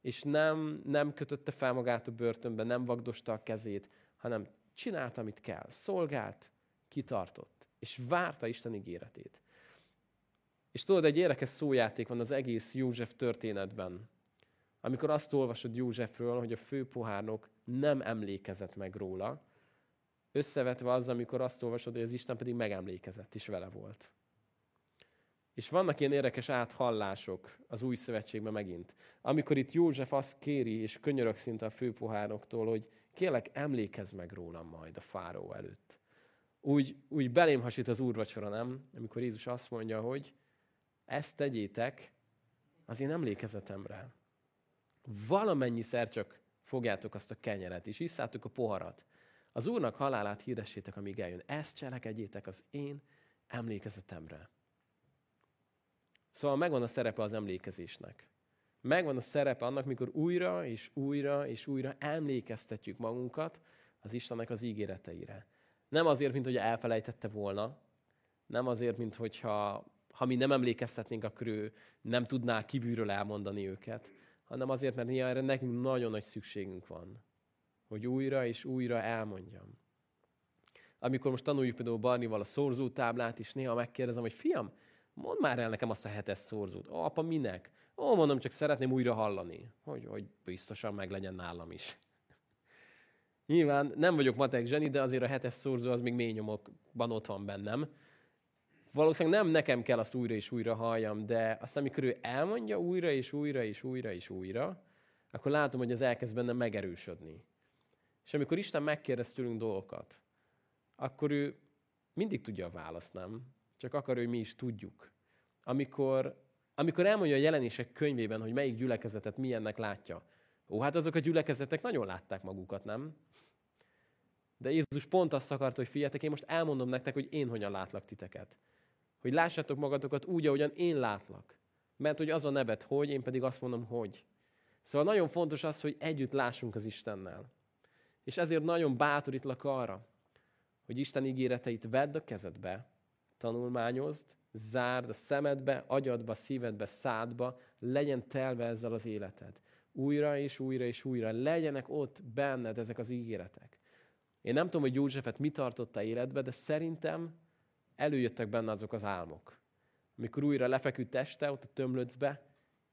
És nem, nem kötötte fel magát a börtönbe, nem vagdosta a kezét, hanem csinálta, amit kell. Szolgált, kitartott. És várta Isten ígéretét. És tudod, egy érdekes szójáték van az egész József történetben. Amikor azt olvasod Józsefről, hogy a főpohárnok nem emlékezett meg róla, összevetve az, amikor azt olvasod, hogy az Isten pedig megemlékezett, és vele volt. És vannak ilyen érdekes áthallások az új szövetségben megint. Amikor itt József azt kéri, és könyörök szinte a főpohároktól, hogy kérlek, emlékezz meg rólam majd a fáró előtt. Úgy, úgy belém hasít az úrvacsora, nem? Amikor Jézus azt mondja, hogy ezt tegyétek az én emlékezetemre. Valamennyiszer csak fogjátok azt a kenyeret, és isszátok a poharat. Az Úrnak halálát hirdessétek, amíg eljön. Ezt cselekedjétek az én emlékezetemre. Szóval megvan a szerepe az emlékezésnek. Megvan a szerepe annak, mikor újra és újra és újra emlékeztetjük magunkat az Istennek az ígéreteire. Nem azért, mint hogy elfelejtette volna, nem azért, mint hogyha ha mi nem emlékeztetnénk, akkor ő nem tudná kívülről elmondani őket, hanem azért, mert néha erre nekünk nagyon nagy szükségünk van, hogy újra és újra elmondjam. Amikor most tanuljuk például Barnival a szorzótáblát, és néha megkérdezem, hogy fiam, mondd már el nekem azt a hetes szorzót. Ó, apa, minek? Ó, mondom, csak szeretném újra hallani, hogy, hogy biztosan meg legyen nálam is. Nyilván nem vagyok matek zseni, de azért a hetes szorzó az még mély nyomokban ott van bennem valószínűleg nem nekem kell azt újra és újra halljam, de azt, amikor ő elmondja újra és újra és újra és újra, akkor látom, hogy az elkezd bennem megerősödni. És amikor Isten megkérdez tőlünk dolgokat, akkor ő mindig tudja a választ, nem? Csak akar, hogy mi is tudjuk. Amikor, amikor elmondja a jelenések könyvében, hogy melyik gyülekezetet milyennek látja, ó, hát azok a gyülekezetek nagyon látták magukat, nem? De Jézus pont azt akarta, hogy figyeljetek, én most elmondom nektek, hogy én hogyan látlak titeket. Hogy lássátok magatokat úgy, ahogyan én látlak. Mert hogy az a nevet, hogy, én pedig azt mondom, hogy. Szóval nagyon fontos az, hogy együtt lássunk az Istennel. És ezért nagyon bátorítlak arra, hogy Isten ígéreteit vedd a kezedbe, tanulmányozd, zárd a szemedbe, agyadba, szívedbe, szádba, legyen telve ezzel az életed. Újra és újra és újra legyenek ott benned ezek az ígéretek. Én nem tudom, hogy Józsefet mi tartotta életbe, de szerintem előjöttek benne azok az álmok. Amikor újra lefeküdt este ott a tömlöcbe,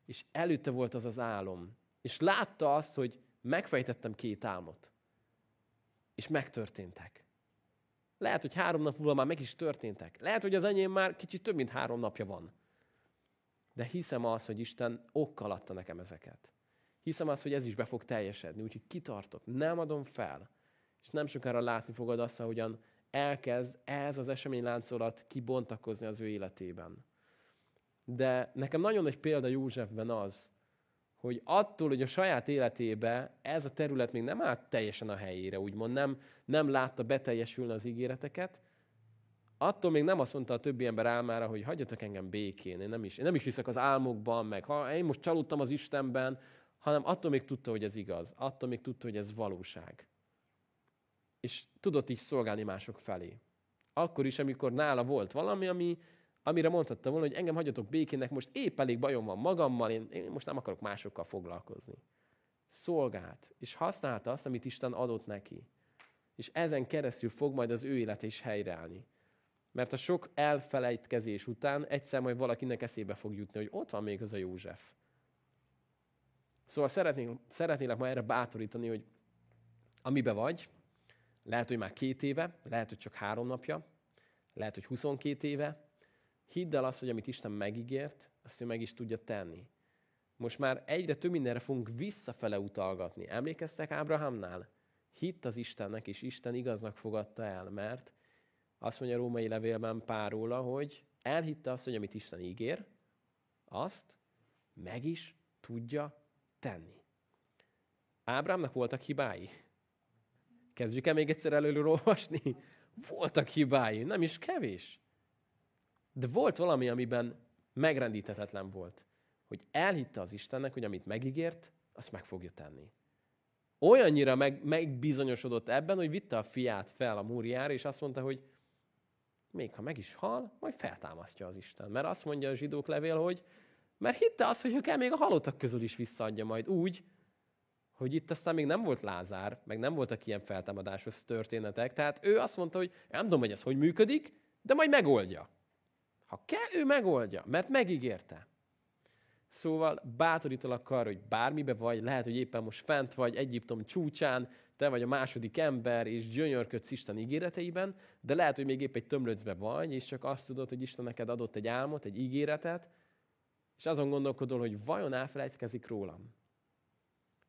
és előtte volt az az álom. És látta azt, hogy megfejtettem két álmot. És megtörténtek. Lehet, hogy három nap múlva már meg is történtek. Lehet, hogy az enyém már kicsit több, mint három napja van. De hiszem azt, hogy Isten okkal adta nekem ezeket. Hiszem azt, hogy ez is be fog teljesedni, úgyhogy kitartok, nem adom fel. És nem sokára látni fogod azt, ahogyan elkezd ez az eseményláncolat kibontakozni az ő életében. De nekem nagyon nagy példa Józsefben az, hogy attól, hogy a saját életébe ez a terület még nem állt teljesen a helyére, úgymond nem, nem látta beteljesülni az ígéreteket, attól még nem azt mondta a többi ember álmára, hogy hagyjatok engem békén, én nem is, én nem is hiszek az álmokban, meg ha én most csalódtam az Istenben, hanem attól még tudta, hogy ez igaz, attól még tudta, hogy ez valóság. És tudott is szolgálni mások felé. Akkor is, amikor nála volt valami, ami, amire mondhatta volna, hogy engem hagyjatok békének, most épp elég bajom van magammal, én, én most nem akarok másokkal foglalkozni. Szolgált, és használta azt, amit Isten adott neki. És ezen keresztül fog majd az ő élet is helyreállni. Mert a sok elfelejtkezés után egyszer majd valakinek eszébe fog jutni, hogy ott van még az a József. Szóval szeretnék, szeretnélek ma erre bátorítani, hogy amibe vagy, lehet, hogy már két éve, lehet, hogy csak három napja, lehet, hogy 22 éve, hidd el azt, hogy amit Isten megígért, azt ő meg is tudja tenni. Most már egyre több mindenre fogunk visszafele utalgatni. Emlékeztek Ábrahámnál? Hitt az Istennek, és Isten igaznak fogadta el, mert azt mondja a római levélben páróla, hogy elhitte azt, hogy amit Isten ígér, azt meg is tudja tenni. Ábrámnak voltak hibái. Kezdjük el még egyszer előről olvasni? Voltak hibái, nem is kevés. De volt valami, amiben megrendíthetetlen volt. Hogy elhitte az Istennek, hogy amit megígért, azt meg fogja tenni. Olyannyira meg, megbizonyosodott ebben, hogy vitte a fiát fel a múriára, és azt mondta, hogy még ha meg is hal, majd feltámasztja az Isten. Mert azt mondja a zsidók levél, hogy mert hitte azt, hogy kell még a halottak közül is visszaadja majd úgy, hogy itt aztán még nem volt Lázár, meg nem voltak ilyen feltámadásos történetek, tehát ő azt mondta, hogy nem tudom, hogy ez hogy működik, de majd megoldja. Ha kell, ő megoldja, mert megígérte. Szóval bátorítalak arra, hogy bármibe vagy, lehet, hogy éppen most fent vagy Egyiptom csúcsán, te vagy a második ember, és gyönyörködsz Isten ígéreteiben, de lehet, hogy még épp egy tömlöcbe vagy, és csak azt tudod, hogy Isten neked adott egy álmot, egy ígéretet, és azon gondolkodol, hogy vajon elfelejtkezik rólam.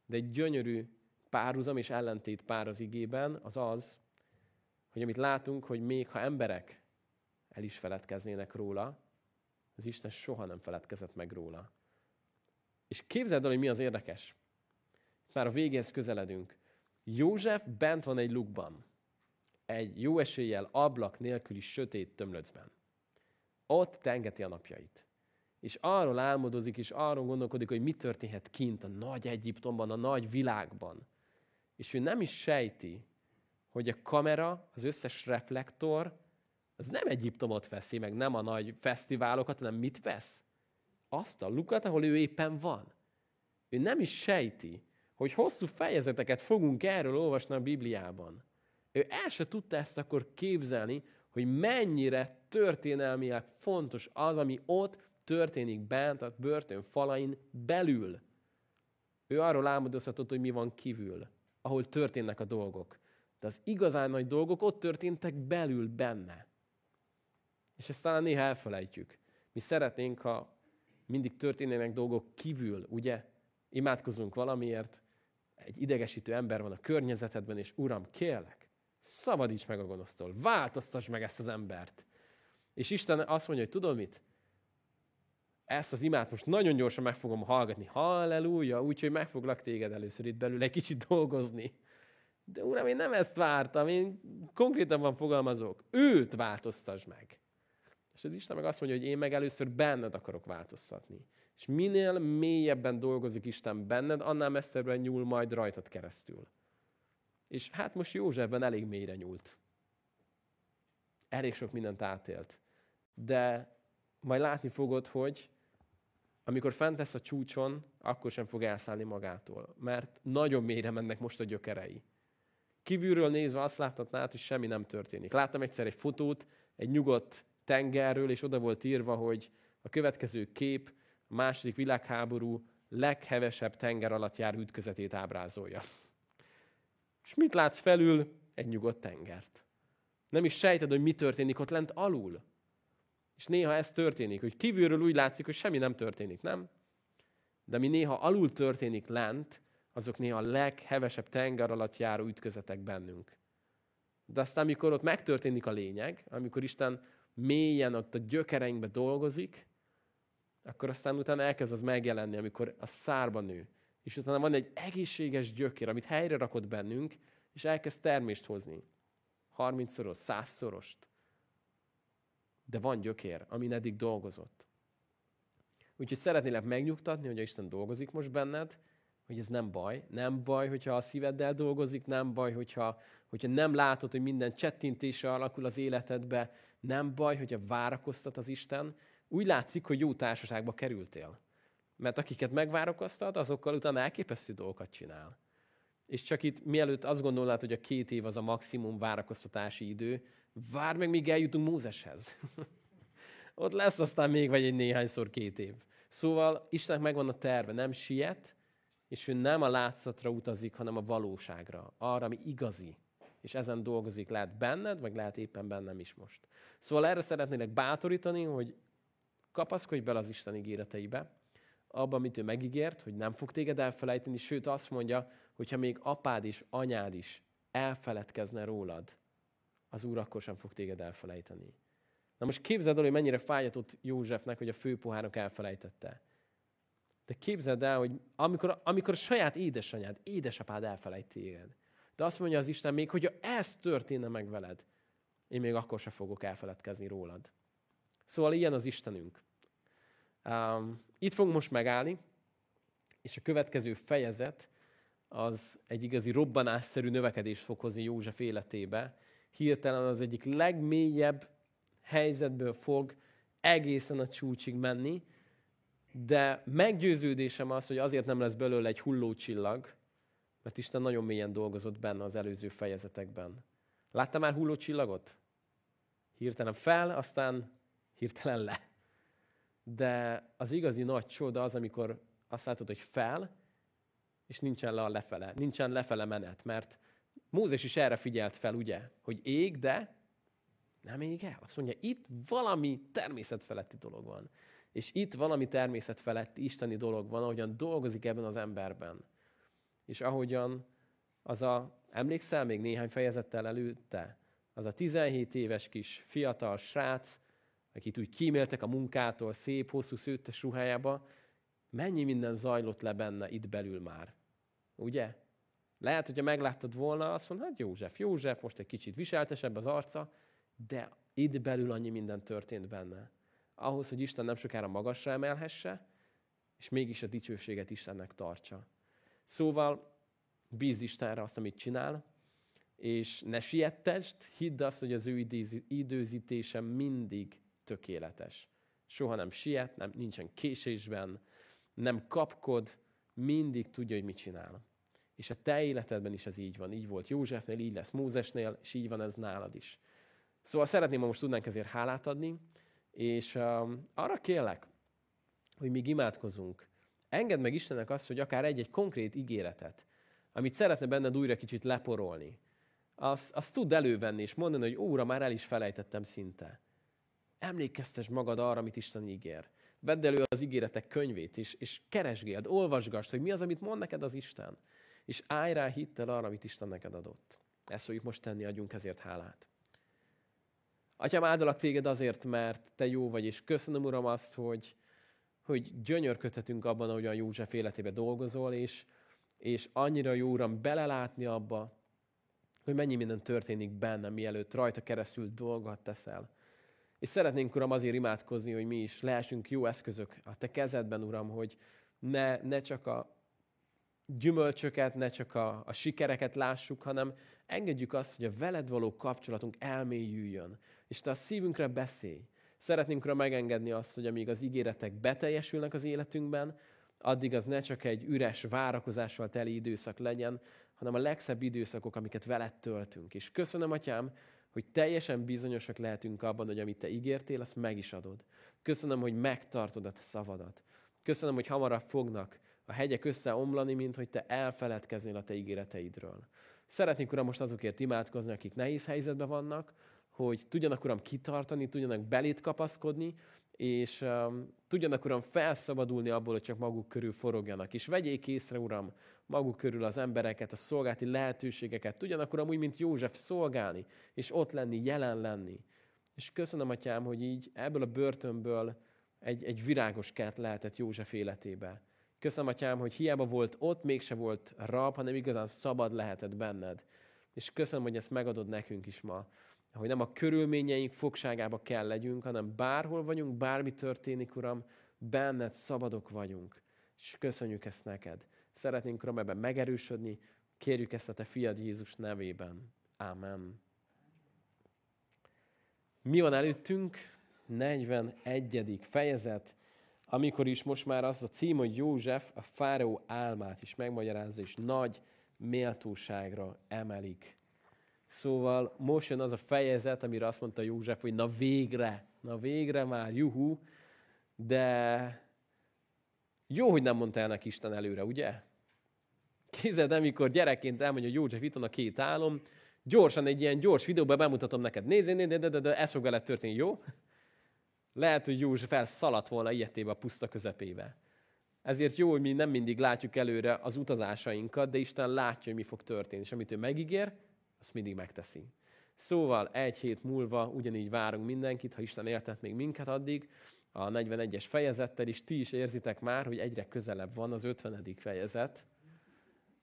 De egy gyönyörű párhuzam és ellentét pár az igében az az, hogy amit látunk, hogy még ha emberek el is feledkeznének róla, az Isten soha nem feledkezett meg róla. És képzeld el, hogy mi az érdekes. Már a végéhez közeledünk. József bent van egy lukban. Egy jó eséllyel ablak nélküli sötét tömlöcben. Ott tengeti a napjait. És arról álmodozik, és arról gondolkodik, hogy mi történhet kint a nagy Egyiptomban, a nagy világban. És ő nem is sejti, hogy a kamera, az összes reflektor, az nem Egyiptomot veszi, meg nem a nagy fesztiválokat, hanem mit vesz? Azt a lukat, ahol ő éppen van. Ő nem is sejti, hogy hosszú fejezeteket fogunk erről olvasni a Bibliában. Ő el se tudta ezt akkor képzelni, hogy mennyire történelmileg fontos az, ami ott történik bent a börtön falain belül. Ő arról álmodozhatott, hogy mi van kívül, ahol történnek a dolgok. De az igazán nagy dolgok ott történtek belül benne. És ezt talán néha elfelejtjük. Mi szeretnénk, ha mindig történnének dolgok kívül, ugye? Imádkozunk valamiért, egy idegesítő ember van a környezetedben, és Uram, kérlek, szabadíts meg a gonosztól, változtass meg ezt az embert. És Isten azt mondja, hogy tudod mit? Ezt az imát most nagyon gyorsan meg fogom hallgatni. Halleluja, úgyhogy meg foglak téged először itt belül egy kicsit dolgozni. De Uram, én nem ezt vártam, én konkrétabban fogalmazok. Őt változtass meg. És az Isten meg azt mondja, hogy én meg először benned akarok változtatni. És minél mélyebben dolgozik Isten benned, annál messzebbre nyúl majd rajtad keresztül. És hát most Józsefben elég mélyre nyúlt. Elég sok mindent átélt. De majd látni fogod, hogy amikor fent lesz a csúcson, akkor sem fog elszállni magától. Mert nagyon mélyre mennek most a gyökerei. Kívülről nézve azt láthatnád, hogy semmi nem történik. Láttam egyszer egy fotót, egy nyugodt tengerről, és oda volt írva, hogy a következő kép a második világháború leghevesebb tenger alatt jár ütközetét ábrázolja. És mit látsz felül? Egy nyugodt tengert. Nem is sejted, hogy mi történik ott lent alul. És néha ez történik, hogy kívülről úgy látszik, hogy semmi nem történik, nem? De mi néha alul történik lent, azok néha a leghevesebb tenger alatt járó ütközetek bennünk. De aztán, amikor ott megtörténik a lényeg, amikor Isten mélyen ott a gyökereinkbe dolgozik, akkor aztán utána elkezd az megjelenni, amikor a szárba nő. És utána van egy egészséges gyökér, amit helyre rakott bennünk, és elkezd termést hozni. 30-szoros, 100-szorost. De van gyökér, ami eddig dolgozott. Úgyhogy szeretnélek megnyugtatni, hogy Isten dolgozik most benned, hogy ez nem baj. Nem baj, hogyha a szíveddel dolgozik, nem baj, hogyha, hogyha nem látod, hogy minden csettintése alakul az életedbe, nem baj, hogyha várakoztat az Isten. Úgy látszik, hogy jó társaságba kerültél. Mert akiket megvárakoztat, azokkal utána elképesztő dolgokat csinál. És csak itt, mielőtt azt gondolnád, hogy a két év az a maximum várakoztatási idő, vár meg, míg eljutunk Mózeshez. Ott lesz aztán még vagy egy néhányszor két év. Szóval Istennek megvan a terve, nem siet, és ő nem a látszatra utazik, hanem a valóságra, arra, ami igazi. És ezen dolgozik, lehet benned, vagy lehet éppen bennem is most. Szóval erre szeretnélek bátorítani, hogy kapaszkodj bele az Isten ígéreteibe, abban, amit ő megígért, hogy nem fog téged elfelejteni, sőt azt mondja, hogyha még apád is, anyád is elfeledkezne rólad, az Úr akkor sem fog téged elfelejteni. Na most képzeld el, hogy mennyire fájhatott Józsefnek, hogy a főpohárok elfelejtette. De képzeld el, hogy amikor, amikor a saját édesanyád, édesapád elfelejt téged. De azt mondja az Isten még, hogyha ez történne meg veled, én még akkor sem fogok elfeledkezni rólad. Szóval ilyen az Istenünk. Um, itt fogunk most megállni, és a következő fejezet az egy igazi robbanásszerű növekedést fog hozni József életébe. Hirtelen az egyik legmélyebb helyzetből fog egészen a csúcsig menni, de meggyőződésem az, hogy azért nem lesz belőle egy hullócsillag, mert Isten nagyon mélyen dolgozott benne az előző fejezetekben. Látta már hullócsillagot? Hirtelen fel, aztán hirtelen le. De az igazi nagy csoda az, amikor azt látod, hogy fel, és nincsen le a lefele. Nincsen lefele menet, mert Mózes is erre figyelt fel, ugye? Hogy ég, de nem ég el. Azt mondja, itt valami természetfeletti dolog van. És itt valami természetfeletti isteni dolog van, ahogyan dolgozik ebben az emberben. És ahogyan az a, emlékszel még néhány fejezettel előtte, az a 17 éves kis fiatal srác, akit úgy kíméltek a munkától, szép, hosszú szőttes ruhájába, mennyi minden zajlott le benne itt belül már. Ugye? Lehet, hogyha megláttad volna, azt mondod, hát József, József, most egy kicsit viseltesebb az arca, de itt belül annyi minden történt benne. Ahhoz, hogy Isten nem sokára magasra emelhesse, és mégis a dicsőséget Istennek tartsa. Szóval bízd Istenre azt, amit csinál, és ne siettest, hidd azt, hogy az ő időzítése mindig tökéletes. Soha nem siet, nem, nincsen késésben, nem kapkod, mindig tudja, hogy mit csinál. És a te életedben is ez így van. Így volt Józsefnél, így lesz Mózesnél, és így van ez nálad is. Szóval szeretném, ha most tudnánk ezért hálát adni, és um, arra kérlek, hogy még imádkozunk. Engedd meg Istennek azt, hogy akár egy-egy konkrét ígéretet, amit szeretne benned újra kicsit leporolni, azt, azt tud elővenni, és mondani, hogy óra, már el is felejtettem szinte. Emlékeztes magad arra, amit Isten ígér. Vedd elő az ígéretek könyvét, és, és keresgéld, olvasgass, hogy mi az, amit mond neked az Isten. És állj rá hittel arra, amit Isten neked adott. Ezt fogjuk most tenni, adjunk ezért hálát. Atyám, áldalak téged azért, mert te jó vagy, és köszönöm, Uram, azt, hogy, hogy gyönyörködhetünk abban, ahogyan József életébe dolgozol, és, és annyira jó, Uram, belelátni abba, hogy mennyi minden történik benne, mielőtt rajta keresztül dolgot teszel. És szeretnénk, Uram, azért imádkozni, hogy mi is lehessünk jó eszközök a Te kezedben, Uram, hogy ne, ne csak a gyümölcsöket, ne csak a, a sikereket lássuk, hanem engedjük azt, hogy a veled való kapcsolatunk elmélyüljön, és Te a szívünkre beszélj. Szeretnénk Uram megengedni azt, hogy amíg az ígéretek beteljesülnek az életünkben, addig az ne csak egy üres várakozással teli időszak legyen, hanem a legszebb időszakok, amiket veled töltünk. És köszönöm, Atyám, hogy teljesen bizonyosak lehetünk abban, hogy amit te ígértél, azt meg is adod. Köszönöm, hogy megtartod a te szavadat. Köszönöm, hogy hamarabb fognak a hegyek összeomlani, mint hogy te elfeledkeznél a te ígéreteidről. Szeretnék, Uram, most azokért imádkozni, akik nehéz helyzetben vannak, hogy tudjanak, Uram, kitartani, tudjanak belét kapaszkodni, és um, tudjanak, Uram, felszabadulni abból, hogy csak maguk körül forogjanak. És vegyék észre, Uram, maguk körül az embereket, a szolgálti lehetőségeket. Tudjanak, Uram, úgy, mint József szolgálni, és ott lenni, jelen lenni. És köszönöm, Atyám, hogy így ebből a börtönből egy, egy virágos kert lehetett József életébe. Köszönöm, Atyám, hogy hiába volt ott, mégse volt rab, hanem igazán szabad lehetett benned. És köszönöm, hogy ezt megadod nekünk is ma. Hogy nem a körülményeink fogságába kell legyünk, hanem bárhol vagyunk, bármi történik, Uram, benned szabadok vagyunk. És köszönjük ezt neked. Szeretnénk, Uram, ebben megerősödni. Kérjük ezt a Te fiad Jézus nevében. Amen. Mi van előttünk? 41. fejezet, amikor is most már az a cím, hogy József a fáraó álmát is megmagyarázza, és nagy méltóságra emelik. Szóval most jön az a fejezet, amire azt mondta József, hogy na végre, na végre már, juhu, de jó, hogy nem mondta el neki Isten előre, ugye? Képzeld, amikor gyerekként elmondja, hogy József, itt van a két álom, gyorsan egy ilyen gyors videóban bemutatom neked, nézd, nézd, de, de, de, ez fog veled történni, jó? Lehet, hogy József elszaladt volna ilyetébe a puszta közepébe. Ezért jó, hogy mi nem mindig látjuk előre az utazásainkat, de Isten látja, hogy mi fog történni. És amit ő megígér, azt mindig megteszi. Szóval egy hét múlva ugyanígy várunk mindenkit, ha Isten éltet még minket addig, a 41-es fejezettel, és ti is érzitek már, hogy egyre közelebb van az 50. fejezet,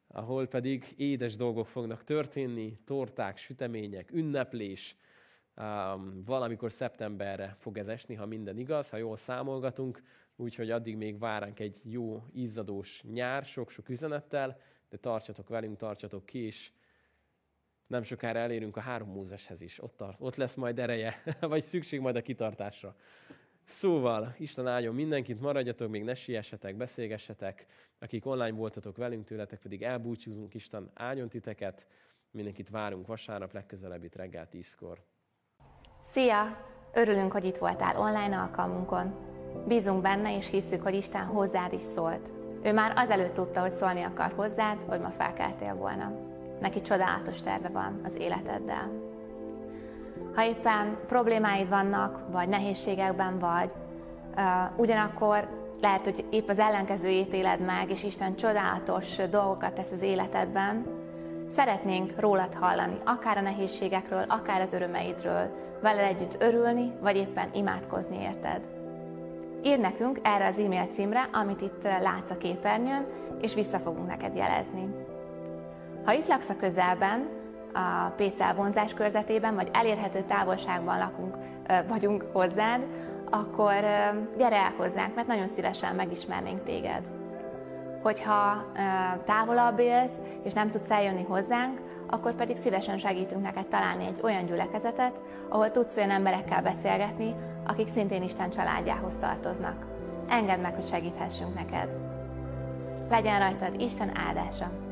ahol pedig édes dolgok fognak történni, torták, sütemények, ünneplés, um, valamikor szeptemberre fog ez esni, ha minden igaz, ha jól számolgatunk, úgyhogy addig még várunk egy jó, izzadós nyár, sok-sok üzenettel, de tartsatok velünk, tartsatok ki, és nem sokára elérünk a három Mózeshez is. Ott, ott lesz majd ereje, vagy szükség majd a kitartásra. Szóval, Isten áldjon mindenkit, maradjatok, még ne siessetek, beszélgessetek, akik online voltatok velünk, tőletek pedig elbúcsúzunk, Isten áldjon titeket, mindenkit várunk vasárnap, legközelebb reggel tízkor. Szia! Örülünk, hogy itt voltál online alkalmunkon. Bízunk benne, és hisszük, hogy Isten hozzád is szólt. Ő már azelőtt tudta, hogy szólni akar hozzád, hogy ma felkeltél volna. Neki csodálatos terve van az életeddel. Ha éppen problémáid vannak, vagy nehézségekben vagy, uh, ugyanakkor lehet, hogy épp az ellenkezőjét éled meg, és Isten csodálatos dolgokat tesz az életedben, szeretnénk rólad hallani, akár a nehézségekről, akár az örömeidről, vele együtt örülni, vagy éppen imádkozni érted. Írd nekünk erre az e-mail címre, amit itt látsz a képernyőn, és vissza fogunk neked jelezni. Ha itt laksz a közelben, a PCL vonzás körzetében, vagy elérhető távolságban lakunk, vagyunk hozzád, akkor gyere el hozzánk, mert nagyon szívesen megismernénk téged. Hogyha távolabb élsz, és nem tudsz eljönni hozzánk, akkor pedig szívesen segítünk neked találni egy olyan gyülekezetet, ahol tudsz olyan emberekkel beszélgetni, akik szintén Isten családjához tartoznak. Engedd meg, hogy segíthessünk neked. Legyen rajtad Isten áldása!